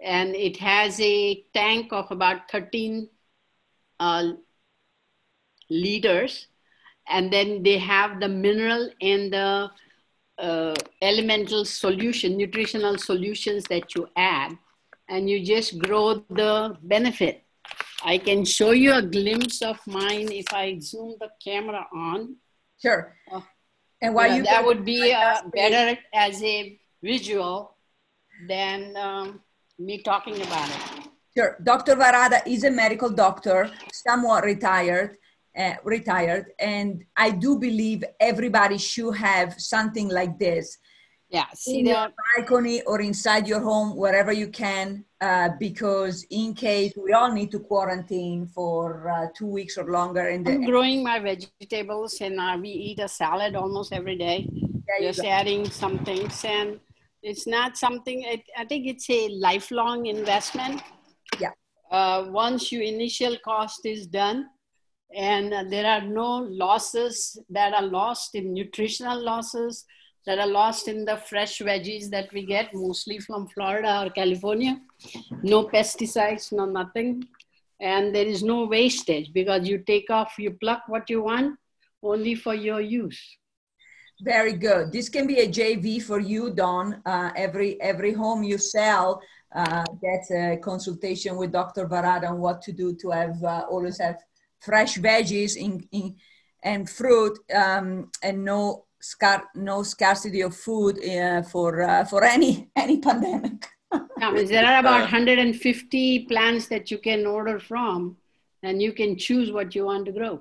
And it has a tank of about 13 uh, liters, and then they have the mineral and the uh, elemental solution, nutritional solutions that you add and you just grow the benefit. I can show you a glimpse of mine if I zoom the camera on. Sure. Uh, and why you that would be uh, better as a visual than um, me talking about it. Sure. Dr. Varada is a medical doctor, somewhat retired, uh, retired, and I do believe everybody should have something like this yeah, see in your balcony or inside your home, wherever you can, uh, because in case we all need to quarantine for uh, two weeks or longer. And I'm growing my vegetables, and uh, we eat a salad almost every day. Just adding some things, and it's not something. It, I think it's a lifelong investment. Yeah. Uh, once your initial cost is done, and there are no losses that are lost in nutritional losses that are lost in the fresh veggies that we get mostly from Florida or California. No pesticides, no nothing. And there is no wastage because you take off, you pluck what you want only for your use. Very good. This can be a JV for you, Don. Uh, every every home you sell uh, gets a consultation with Dr. Varada on what to do to have uh, always have fresh veggies in, in and fruit um, and no scar- no scarcity of food uh, for uh, for any any pandemic. [laughs] there are about 150 plants that you can order from, and you can choose what you want to grow.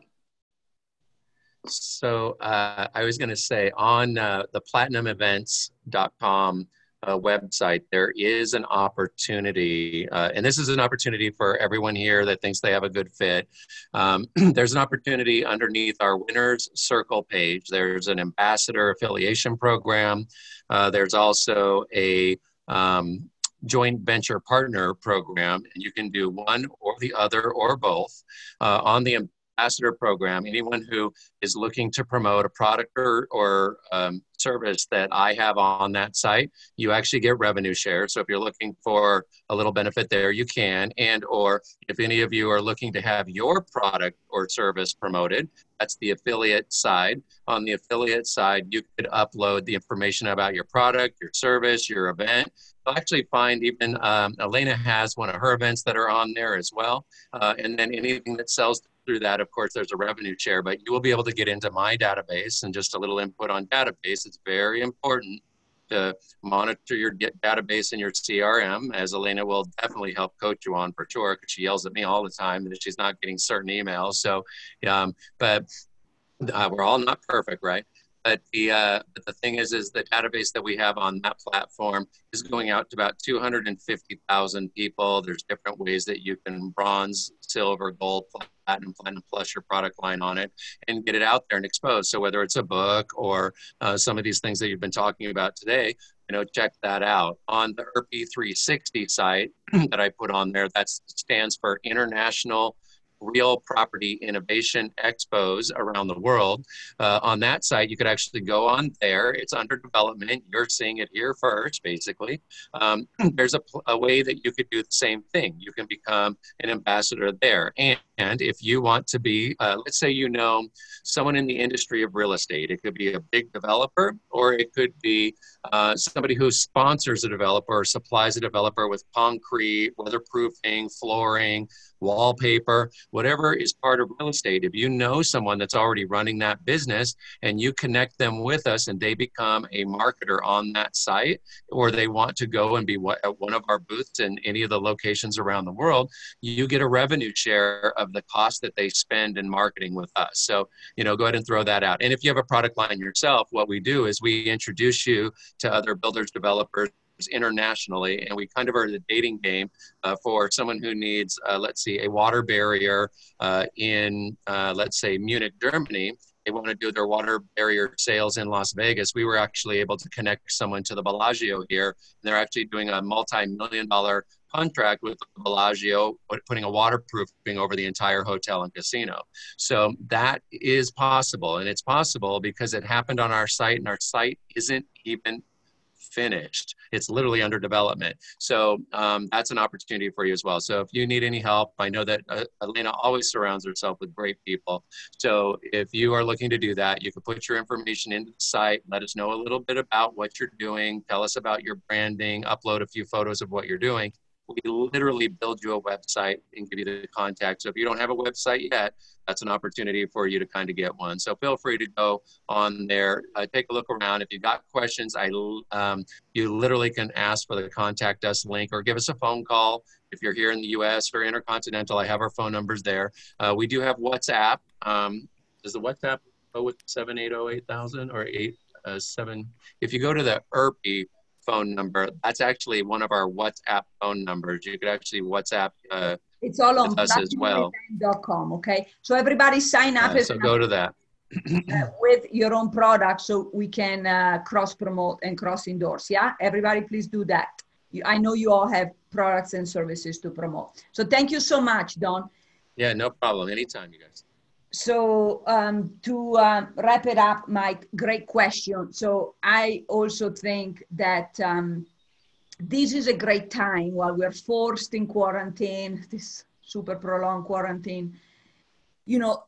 So uh, I was going to say on uh, the platinumevents.com uh, website, there is an opportunity, uh, and this is an opportunity for everyone here that thinks they have a good fit. Um, [clears throat] there's an opportunity underneath our Winners Circle page. There's an ambassador affiliation program. Uh, there's also a um, joint venture partner program, and you can do one or the other or both. Uh, on the ambassador program, anyone who is looking to promote a product or, or um, service that I have on that site, you actually get revenue share. So if you're looking for a little benefit there, you can. And or if any of you are looking to have your product or service promoted, that's the affiliate side. On the affiliate side, you could upload the information about your product, your service, your event. You'll actually find even um, Elena has one of her events that are on there as well. Uh, and then anything that sells through that, of course, there's a revenue share, but you will be able to get into my database and just a little input on database. It's very important to monitor your database and your CRM, as Elena will definitely help coach you on for sure, because she yells at me all the time that she's not getting certain emails. So, um, but uh, we're all not perfect, right? But the uh, but the thing is, is the database that we have on that platform is going out to about 250,000 people. There's different ways that you can bronze, silver, gold, platinum, platinum plus your product line on it and get it out there and expose. So whether it's a book or uh, some of these things that you've been talking about today, you know, check that out on the IRPI 360 site [clears throat] that I put on there. That stands for International real property innovation expos around the world. Uh, on that site, you could actually go on there. It's under development. You're seeing it here first, basically. Um, [clears throat] there's a, a, way that you could do the same thing. You can become an ambassador there. And, and if you want to be, uh, let's say you know someone in the industry of real estate, it could be a big developer or it could be uh, somebody who sponsors a developer or supplies a developer with concrete, weatherproofing, flooring, wallpaper, whatever is part of real estate. If you know someone that's already running that business and you connect them with us and they become a marketer on that site, or they want to go and be at one of our booths in any of the locations around the world, you get a revenue share of the cost that they spend in marketing with us. So, you know, go ahead and throw that out. And if you have a product line yourself, what we do is we introduce you to other builders, developers, internationally, and we kind of are the dating game uh, for someone who needs, uh, let's see, a water barrier uh, in, uh, let's say, Munich, Germany. They want to do their water barrier sales in Las Vegas. We were actually able to connect someone to the Bellagio here. And they're actually doing a multi-million dollar contract with Bellagio, putting a waterproofing over the entire hotel and casino. So that is possible, and it's possible because it happened on our site, and our site isn't even finished. It's literally under development. So um, that's an opportunity for you as well. So if you need any help, I know that uh, Elena always surrounds herself with great people. So if you are looking to do that, you can put your information into the site, let us know a little bit about what you're doing, tell us about your branding, upload a few photos of what you're doing, we literally build you a website and give you the contact. So if you don't have a website yet, that's an opportunity for you to kind of get one. So feel free to go on there, uh, take a look around. If you've got questions, I um, you literally can ask for the contact us link or give us a phone call. If you're here in the U.S. or intercontinental, I have our phone numbers there. Uh, we do have WhatsApp. Um, does the WhatsApp go with seven eight zero oh eight thousand or eight uh, seven? If you go to the IRPI phone number. That's actually one of our WhatsApp phone numbers. You could actually WhatsApp uh, it's all on us as well. Com, okay, so everybody sign up. Uh, so go to that. [coughs] uh, with your own product so we can uh, cross promote and cross endorse. Yeah, everybody, please do that. You, I know you all have products and services to promote. So thank you so much, Don. Yeah, no problem. Anytime, you guys so um, to um, wrap it up, Mike, great question. So I also think that um, this is a great time while we're forced in quarantine, this super prolonged quarantine. You know,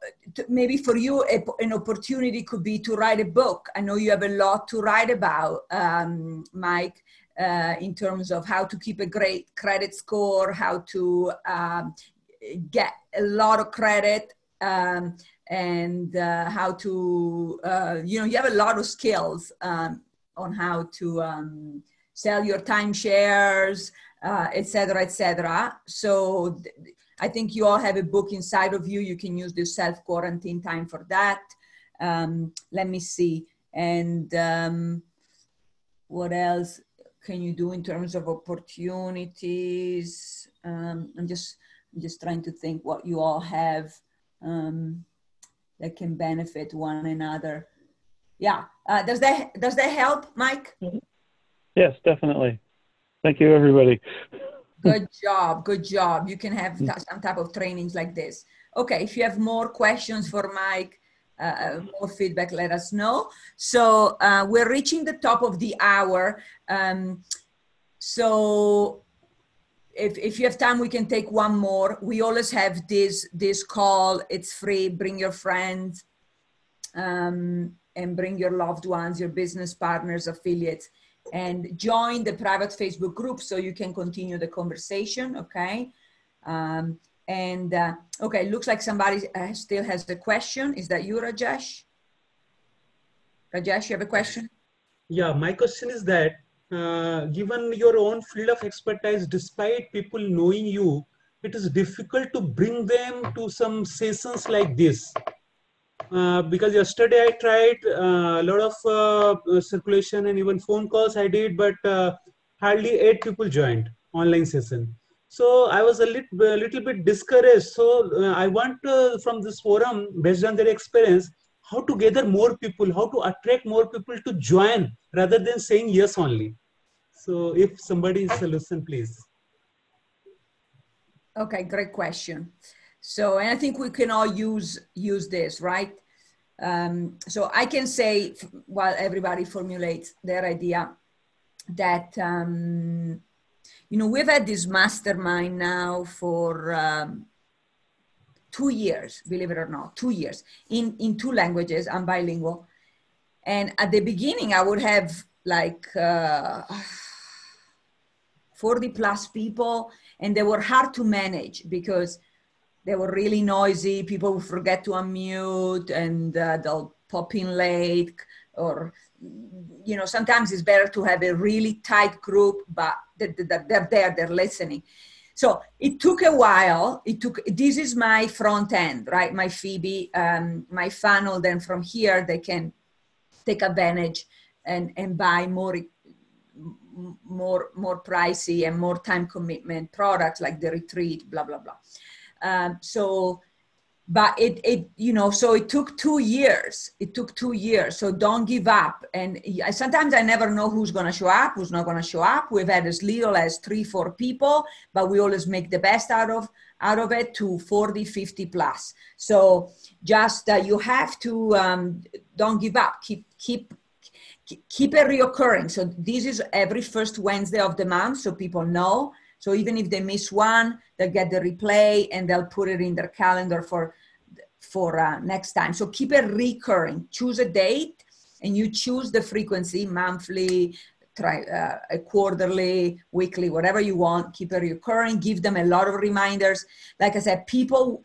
maybe for you, a, an opportunity could be to write a book. I know you have a lot to write about, um, Mike, uh, in terms of how to keep a great credit score, how to um, get a lot of credit um, and uh, how to, uh, you know, you have a lot of skills um, on how to um, sell your timeshares, uh, etc. et. So I think you all have a book inside of you. You can use the self quarantine time for that. Um, let me see. And um, what else can you do in terms of opportunities? Um, I'm just, I'm just trying to think what you all have um, that can benefit one another. Yeah, uh, does that does that help, Mike? Yes, definitely. Thank you, everybody. good job, good job. You can have some type of trainings like this. Okay, if you have more questions for Mike, uh, uh, more feedback, let us know. So uh, we're reaching the top of the hour. Um, so if, if you have time, we can take one more. We always have this, this call. It's free. Bring your friends um, and bring your loved ones, your business partners, affiliates, and join the private Facebook group so you can continue the conversation. Okay. Um, and uh, okay, looks like somebody still has a question. Is that you, Rajesh? Rajesh, you have a question? Yeah, my question is that uh, given your own field of expertise, despite people knowing you, it is difficult to bring them to some sessions like this. uh, because yesterday I tried uh, a lot of uh, circulation and even phone calls I did, but uh, hardly eight people joined online session. So I was a little, little bit discouraged. So uh, I want from this forum, based on their experience, how to gather more people, how to attract more people to join rather than saying yes only. So if somebody is a listen, please. Okay, great question. So, and I think we can all use use this, right? Um, so I can say, while everybody formulates their idea, that um, you know we've had this mastermind now for um, two years, believe it or not, two years in in two languages. I'm bilingual, and at the beginning I would have like. Uh, [sighs] 40 plus people and they were hard to manage because they were really noisy. People would forget to unmute and uh, they'll pop in late or, you know, sometimes it's better to have a really tight group, but they're, they're there, they're listening. So it took a while. It took, this is my front end, right? My Phoebe, um, my funnel. Then from here, they can take advantage and, and buy more more more pricey and more time commitment products like the retreat blah blah blah um, so but it it you know so it took two years. It took two years. So don't give up. And sometimes i never know who's going to show up who's not going to show up. We've had as little as three four people but we always make the best out of out of it to 40 50 plus. So just uh, you have to um, don't give up. Keep keep keep it reoccurring. So this is every first Wednesday of the month, so people know. So even if they miss one, they'll get the replay and they'll put it in their calendar for for uh, next time. So keep it recurring. Choose a date and you choose the frequency, monthly, try uh, quarterly, weekly, whatever you want. Keep it recurring. Give them a lot of reminders. Like I said, people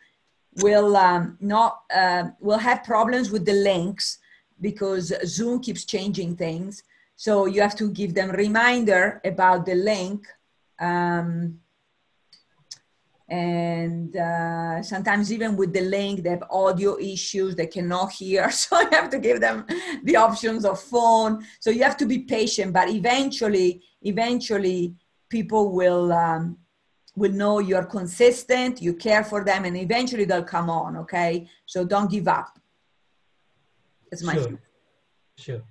will um, not uh, will have problems with the links because Zoom keeps changing things. So you have to give them reminder about the link. Um, and uh, sometimes even with the link, they have audio issues, they cannot hear. [laughs] So you have to give them the options of phone. So you have to be patient, but eventually, eventually people will, um, will know you're consistent, you care for them, and eventually they'll come on, okay? So don't give up. That's my sure. Sure.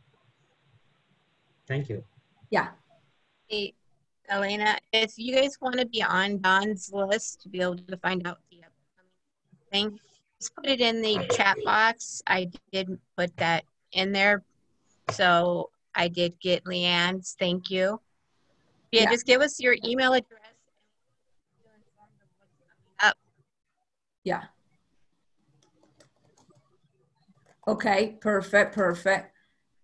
Thank you. Yeah. Hey, Elena, if you guys want to be on Don's list to be able to find out the upcoming thing, just put it in the chat box. I did put that in there. So I did get Leanne's. Thank you. Yeah, yeah. just give us your email address. Up. Yeah. Okay, perfect, perfect.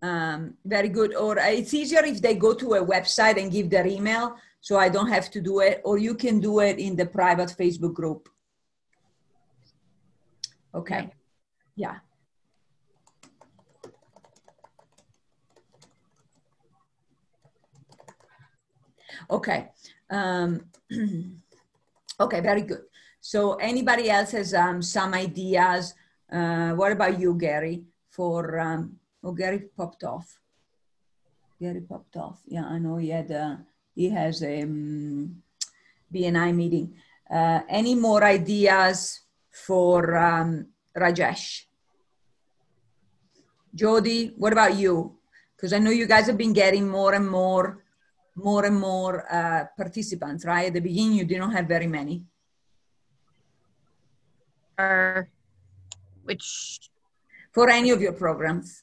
Um, very good. Or uh, it's easier if they go to a website and give their email, so I don't have to do it. Or you can do it in the private Facebook group. Okay. Yeah. Okay. Um, [clears throat] okay, very good. So anybody else has um, some ideas uh, what about you, Gary? For um, oh, Gary popped off. Gary popped off. Yeah, I know he had. A, he has a um, BNI meeting. Uh, any more ideas for um, Rajesh? Jody, what about you? Because I know you guys have been getting more and more, more and more uh, participants, right? At the beginning, you didn't have very many. Uh, which for any of your programs?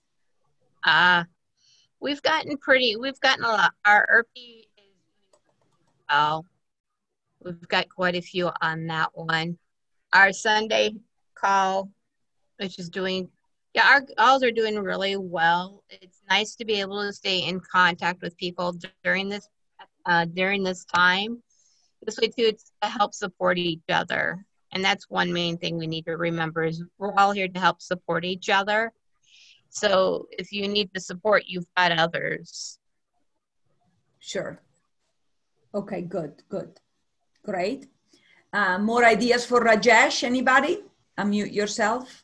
Uh, we've gotten pretty, we've gotten a lot. Our ERPI is well. We've got quite a few on that one. Our Sunday call, which is doing, yeah, our calls are doing really well. It's nice to be able to stay in contact with people during this uh, during this time. This way too, it's to help support each other. And that's one main thing we need to remember is we're all here to help support each other. So if you need the support, you've got others. Sure. Okay, good, good. Great. Uh, more ideas for Rajesh, anybody? Unmute yourself.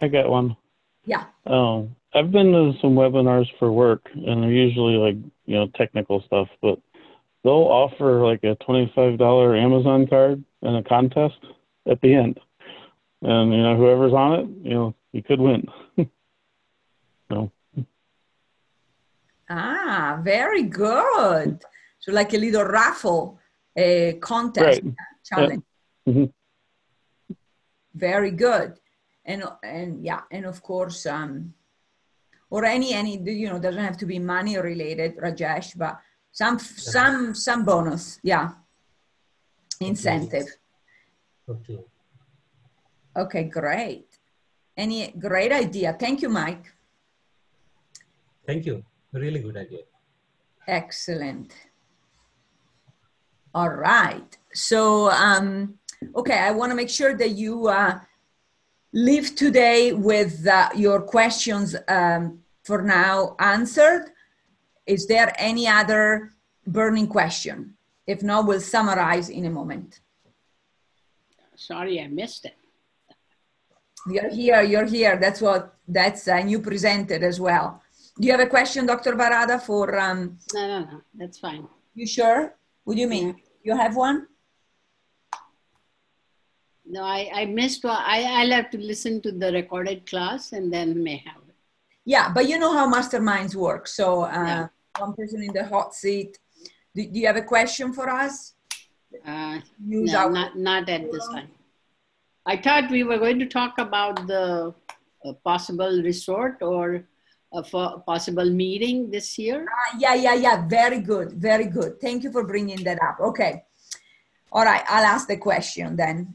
I got one. Yeah. Um, I've been to some webinars for work, and they're usually like you know technical stuff, but they'll offer like a twenty-five dollar Amazon card and a contest at the end, and you know whoever's on it, you know, you could win. [laughs] so Ah, very good. So like a little raffle, a contest Right. challenge. Mhm. Very good. And and yeah, and of course, um, or any any you know doesn't have to be money related, Rajesh, but some some some bonus, yeah, incentive. Okay. Okay, great. Any great idea. Thank you, Mike. Thank you. Really good idea. Excellent. All right. So, um, okay, I want to make sure that you uh, leave today with uh, your questions um, for now answered. Is there any other burning question? If not, we'll summarize in a moment. Sorry, I missed it. You're here, you're here. That's what, that's, and you presented as well. Do you have a question, Dr. Varada, for, um, No, no, no, that's fine. you sure? What do you mean? You have one? No, I, I missed. I, I'll have to listen to the recorded class and then may have it. Yeah, but you know how masterminds work. So uh, Yeah. One person in the hot seat. Do, do you have a question for us? Uh, no, not, not at this time. I thought we were going to talk about the uh, possible resort or a fo- possible meeting this year. Ah, yeah, yeah, yeah. Very good. Very good. Thank you for bringing that up. Okay. All right. I'll ask the question then.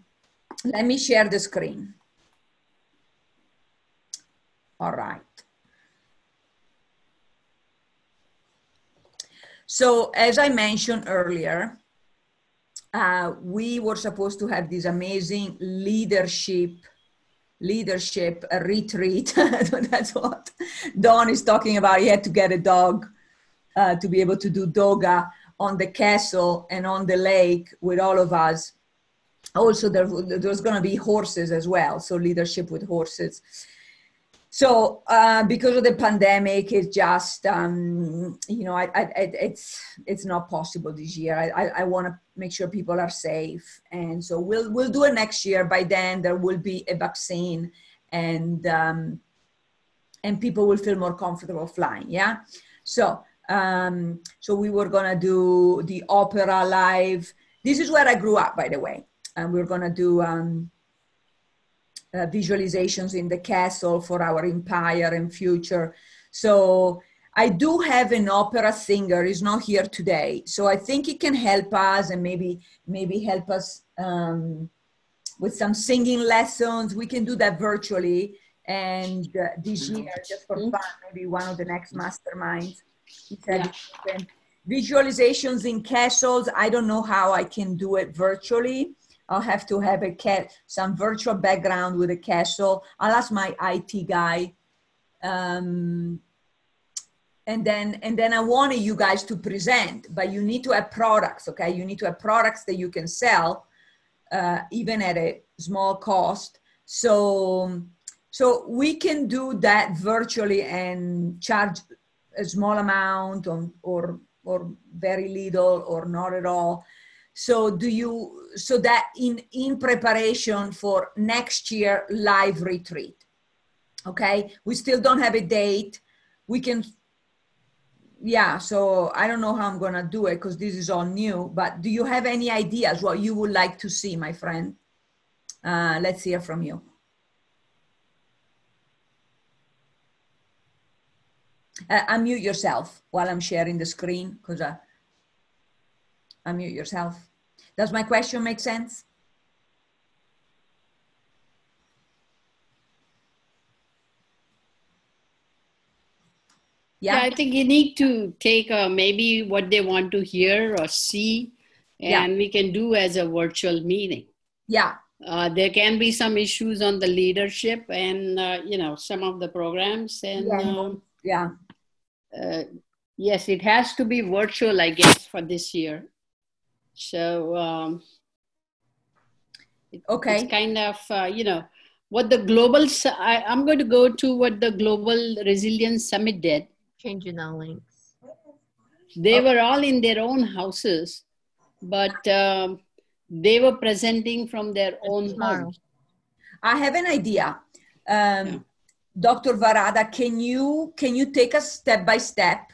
Let me share the screen. All right. So as I mentioned earlier, uh, we were supposed to have this amazing leadership leadership retreat. [laughs] That's what Don is talking about. He had to get a dog uh, to be able to do doga on the castle and on the lake with all of us. Also, there, there's going to be horses as well, so leadership with horses. So, uh, because of the pandemic, it's just um, you know, I, I, it's it's not possible this year. I, I, I want to make sure people are safe, and so we'll we'll do it next year. By then, there will be a vaccine, and um, and people will feel more comfortable flying. Yeah. So um, so we were gonna do the opera live. This is where I grew up, by the way, and we are gonna do. Um, uh, visualizations in the castle for our empire and future. So I do have an opera singer. He's not here today, so I think he can help us and maybe maybe help us um, with some singing lessons. We can do that virtually. And uh, this year, just for fun, maybe one of the next masterminds. He said he visualizations in castles. I don't know how I can do it virtually. I'll have to have a cat, some virtual background with a castle. I'll ask my IT guy. Um, and then, and then I wanted you guys to present, but you need to have products, okay? You need to have products that you can sell, uh, even at a small cost. So, so we can do that virtually and charge a small amount or, or, or very little or not at all so do you so that in in preparation for next year live retreat okay? We still don't have a date. We can yeah so i don't know how i'm gonna do it because this is all new but do you have any ideas what you would like to see my friend? Uh, let's hear from you. Uh, unmute yourself while i'm sharing the screen because uh, unmute yourself. Does my question make sense? Yeah, I think you need to take uh, maybe what they want to hear or see, Yeah. and we can do as a virtual meeting. Yeah, Uh, there can be some issues on the leadership and uh, you know some of the programs and Yeah. um, yeah, uh, yes it has to be virtual i guess for this year so um, it- Okay. it's kind of uh, you know what the global, I, I'm going to go to what the Global Resilience Summit did. Changing our links. They were all in their own houses, but um, they were presenting from their own Tomorrow. homes. I have an idea. Um, Dr. Varada, can you can you take us step by step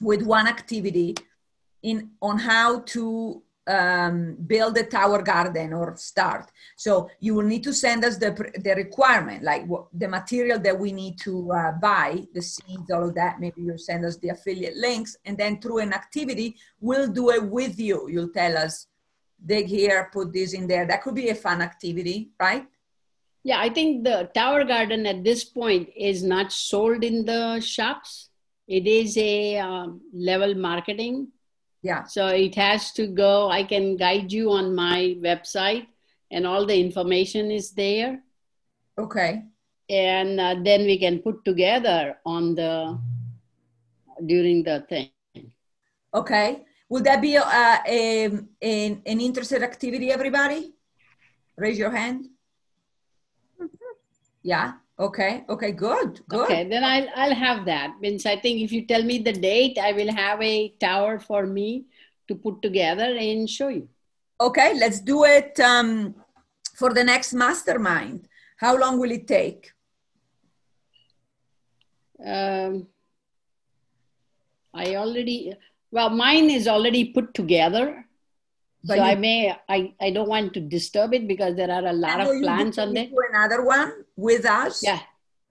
with one activity in on how to um, build a tower garden or start? So you will need to send us the the requirement, like what, the material that we need to uh, buy, the seeds, all of that. Maybe you'll send us the affiliate links, and then through an activity, we'll do it with you. You'll tell us dig here, put this in there. That could be a fun activity, right? Yeah, I think the Tower Garden at this point is not sold in the shops. It is a um, level marketing. Yeah. So it has to go. I can guide you on my website, and all the information is there. Okay. And uh, then we can put together on the during the thing. Okay. Would that be uh, a, an, an interested activity, everybody? Raise your hand. Yeah. Okay. Okay. Good. Good. Okay, then I'll I'll have that. Means I think if you tell me the date, I will have a tower for me to put together and show you. Okay. Let's do it um, for the next mastermind. How long will it take? Um, I already well, mine is already put together. But so I may I, I don't want to disturb it because there are a lot of plants on there. another one with us? Yeah.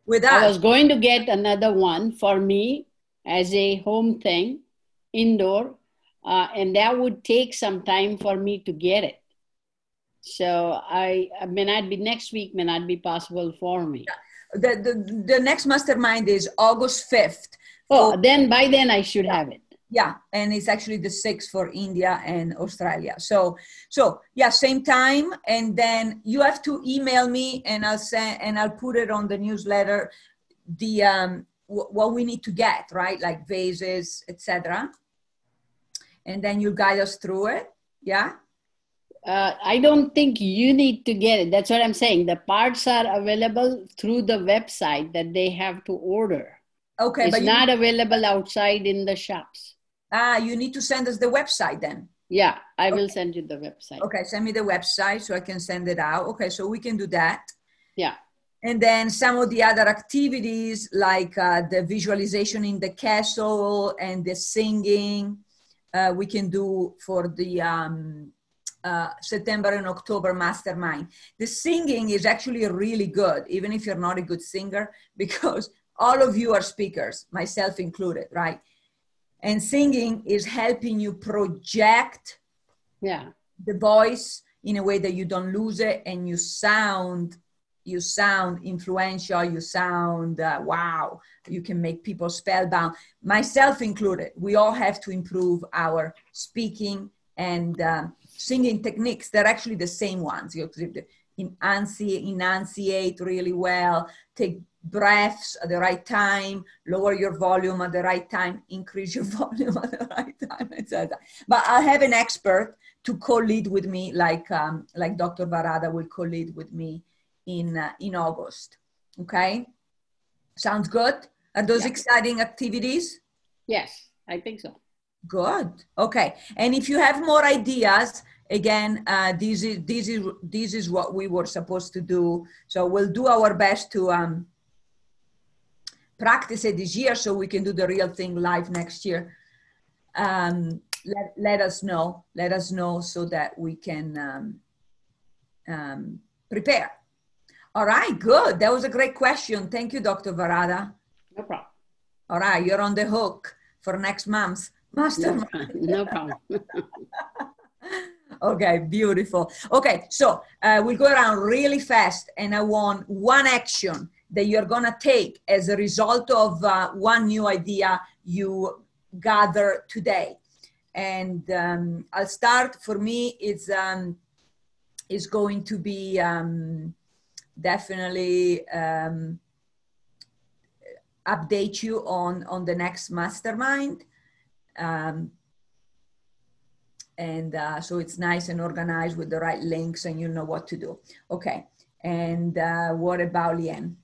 With us. I was going to get another one for me as a home thing, indoor, uh, and that would take some time for me to get it. So I, I may not be next week, may not be possible for me. The, the, the next mastermind is August 5th. Oh, then by then I should have it. Yeah, and it's actually the sixth for India and Australia. So, so yeah, same time, and then you have to email me, and I'll send, and I'll put it on the newsletter, the um, w- what we need to get, right, like vases, etc. And then you guide us through it. Yeah. Uh, I don't think you need to get it. That's what I'm saying. The parts are available through the website that they have to order. Okay, it's not available outside in the shops. Ah, you need to send us the website then. Yeah, I will send you the website. Okay, send me the website so I can send it out. Okay, so we can do that. Yeah. And then some of the other activities like uh, the visualization in the castle and the singing, uh, we can do for the um, uh, September and October mastermind. The singing is actually really good, even if you're not a good singer, [laughs] because all of you are speakers, myself included, right? And singing is helping you project Yeah. the voice in a way that you don't lose it and you sound you sound influential you sound uh, wow you can make people spellbound myself included we all have to improve our speaking and um, singing techniques they're actually the same ones you have to enunciate, really well. Take breaths at the right time lower your volume at the right time [laughs] increase your [laughs] volume at the right time etc but i'll have an expert to co-lead with me like um, like dr varada will co-lead with me in uh, in august. Okay? Sounds good? Are those Yeah. exciting activities? Yes, I think so. good. Okay. And if you have more ideas again uh, this is this is this is what we were supposed to do. So we'll do our best to um, practice it this year so we can do the real thing live next year. Um, let, let us know let us know so that we can um, um, prepare. All right good. That was a great question. Thank you dr varada. No problem. all right you're on the hook for next month's No, mastermind. no problem. [laughs] okay beautiful. Okay so uh, we'll go around really fast and i want one action that you're gonna take as a result of uh, one new idea you gather today. And um, i'll start for me it's um, is going to be um, definitely um, update you on on the next mastermind. Um, and uh, so it's nice and organized with the right links and you know what to do okay And uh, what about Leanne?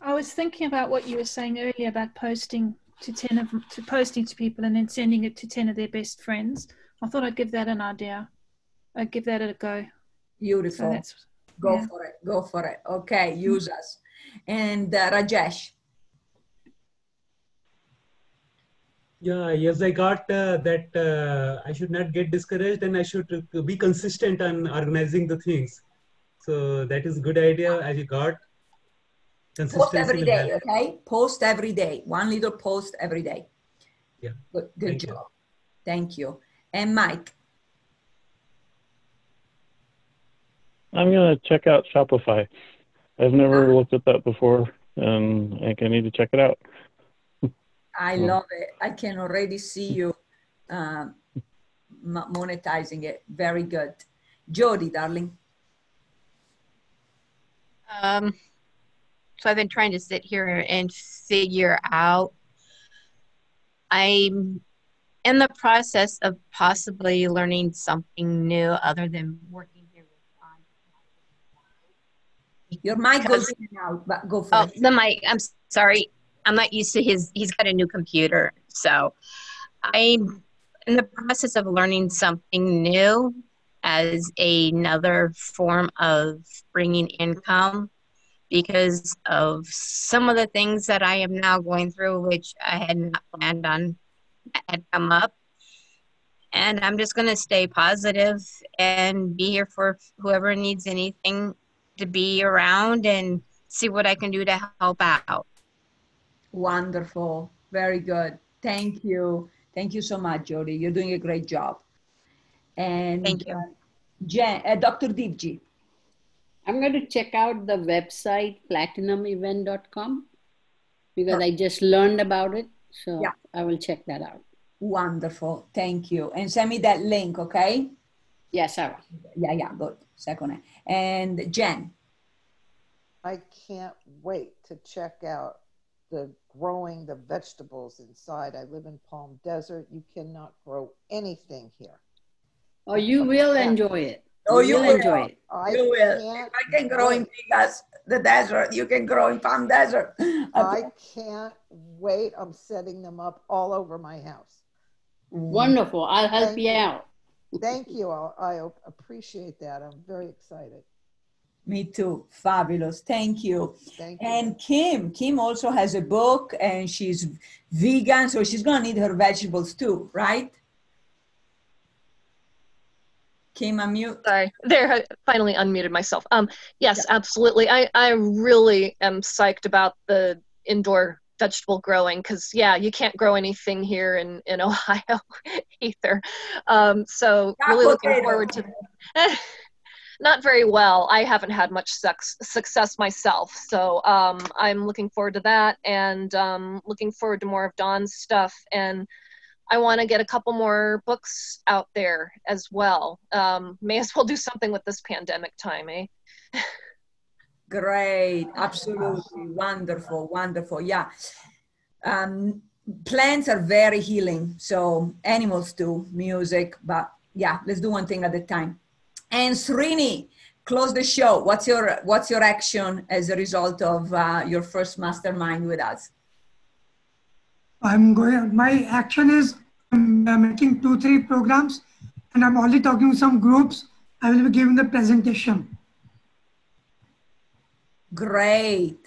I was thinking about what you were saying earlier about posting to 10 of to posting to people and then sending it to 10 of their best friends. I thought I'd give that an idea. I'd give that a go. So Beautiful. that's Go yeah. for it. Go for it. Okay, use us. And uh, Rajesh. Yeah, yes, I got uh, that uh, I should not get discouraged and I should be consistent on organizing the things. So that is good idea as you got. Post Consistency every will day, help. okay? Post every day. One little post every day. Yeah. Good, good Thank you. job. Thank you. And Mike. I'm gonna check out Shopify. I've never looked at that before, and I think I need to check it out. I love it. I can already see you um, mo- monetizing it. Very good. Jody, darling. Um, so I've been trying to sit here and figure out. I'm in the process of possibly learning something new other than working here with Your mic goes Because- in and out, but go for Oh, it. the mic. I'm sorry. I'm not used to his. He's got a new computer, so I'm in the process of learning something new as another form of bringing income because of some of the things that I am now going through, which I had not planned on had come up. And I'm just going to stay positive and be here for whoever needs anything to be around and see what I can do to help out. Wonderful. Very good. Thank you. Thank you so much, Jody. You're doing a great job. And Thank you. uh, Jen, uh, Dr. Deepji. I'm going to check out the website platinumevent.com because I just learned about it. So Yeah. I will check that out. Wonderful. Thank you. And send me that link, okay? Yes, I will. Yeah, yeah, good. Second. And Jen. I can't wait to check out the growing the vegetables inside. I live in Palm Desert. You cannot grow anything here. Oh, you will enjoy it. Oh, you will. enjoy it. I You will. can't If I can grow in. Vegas, the desert, you can grow in Palm Desert. [laughs] I can't wait. I'm setting them up all over my house. Wonderful. I'll help Thank you you. out. Thank you. I I appreciate that. I'm very excited. Me too. Fabulous. Thank you. Thank you. And Kim, Kim also has a book and she's vegan, so she's gonna need her vegetables too, right? Kim, unmute. Sorry, there. I finally unmuted myself. Um, yes, absolutely. I I really am psyched about the indoor vegetable growing because yeah, you can't grow anything here in in [laughs] Ohio either. Um, so Not really looking potato. forward to. [laughs] Not very well. I haven't had much sex, success myself, so um, I'm looking forward to that, and um, looking forward to more of Dawn's stuff and I want to get a couple more books out there as well. Um, may as well do something with this pandemic time, eh? Great, absolutely wonderful, wonderful. Yeah. Um, plants are very healing, so animals too, music, but yeah, let's do one thing at a time. And Srini, close the show. What's your what's your action as a result of uh, your first mastermind with us? I'm going, my action is I'm making two, three programs and I'm already talking to some groups. I will be giving the presentation. Great.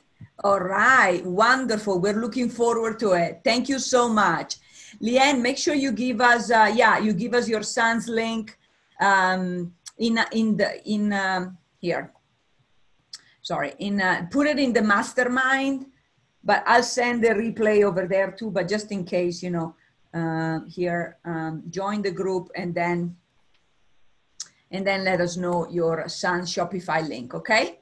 All right. Wonderful. We're looking forward to it. Thank you so much. Leanne, make sure you give us, uh, yeah, you give us your son's link um, in, in the, in um, here. Sorry, in, uh, put it in the mastermind, but I'll send the replay over there too, but just in case, you know, uh, here, um, join the group and then, and then let us know your son's Shopify link, okay?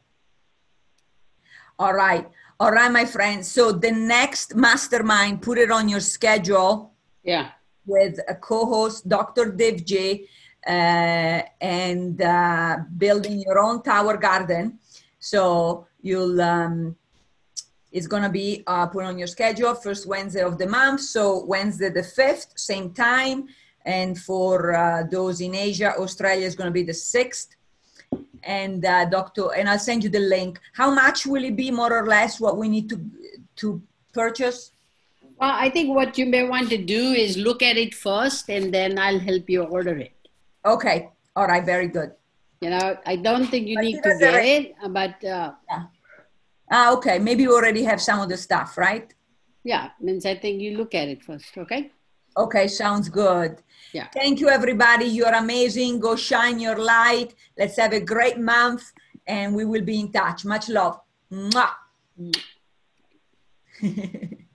All right. All right, my friends. So the next mastermind, put it on your schedule Yeah. with a co-host, Dr. Dev J, uh, and uh, building your own tower garden. So you'll, um, it's gonna be uh, put on your schedule first Wednesday of the month. So Wednesday the 5th, same time, And for uh, those in Asia, Australia is to be the 6th. And uh, Dr. And I'll send you the link. How much will it be, more or less, what we need to to purchase? Well, I think what you may want to do is look at it first, and then I'll help you order it. Okay. All right. Very good. You know, I don't think you But need to get it- it, but uh, Ah, okay. Maybe you already have some of the stuff, right? yeah, means I think you look at it first, okay? Okay, sounds good. Yeah. Thank you, everybody. You're amazing. Go shine your light. Let's have a great month, and we will be in touch. Much love. Mwah. [laughs]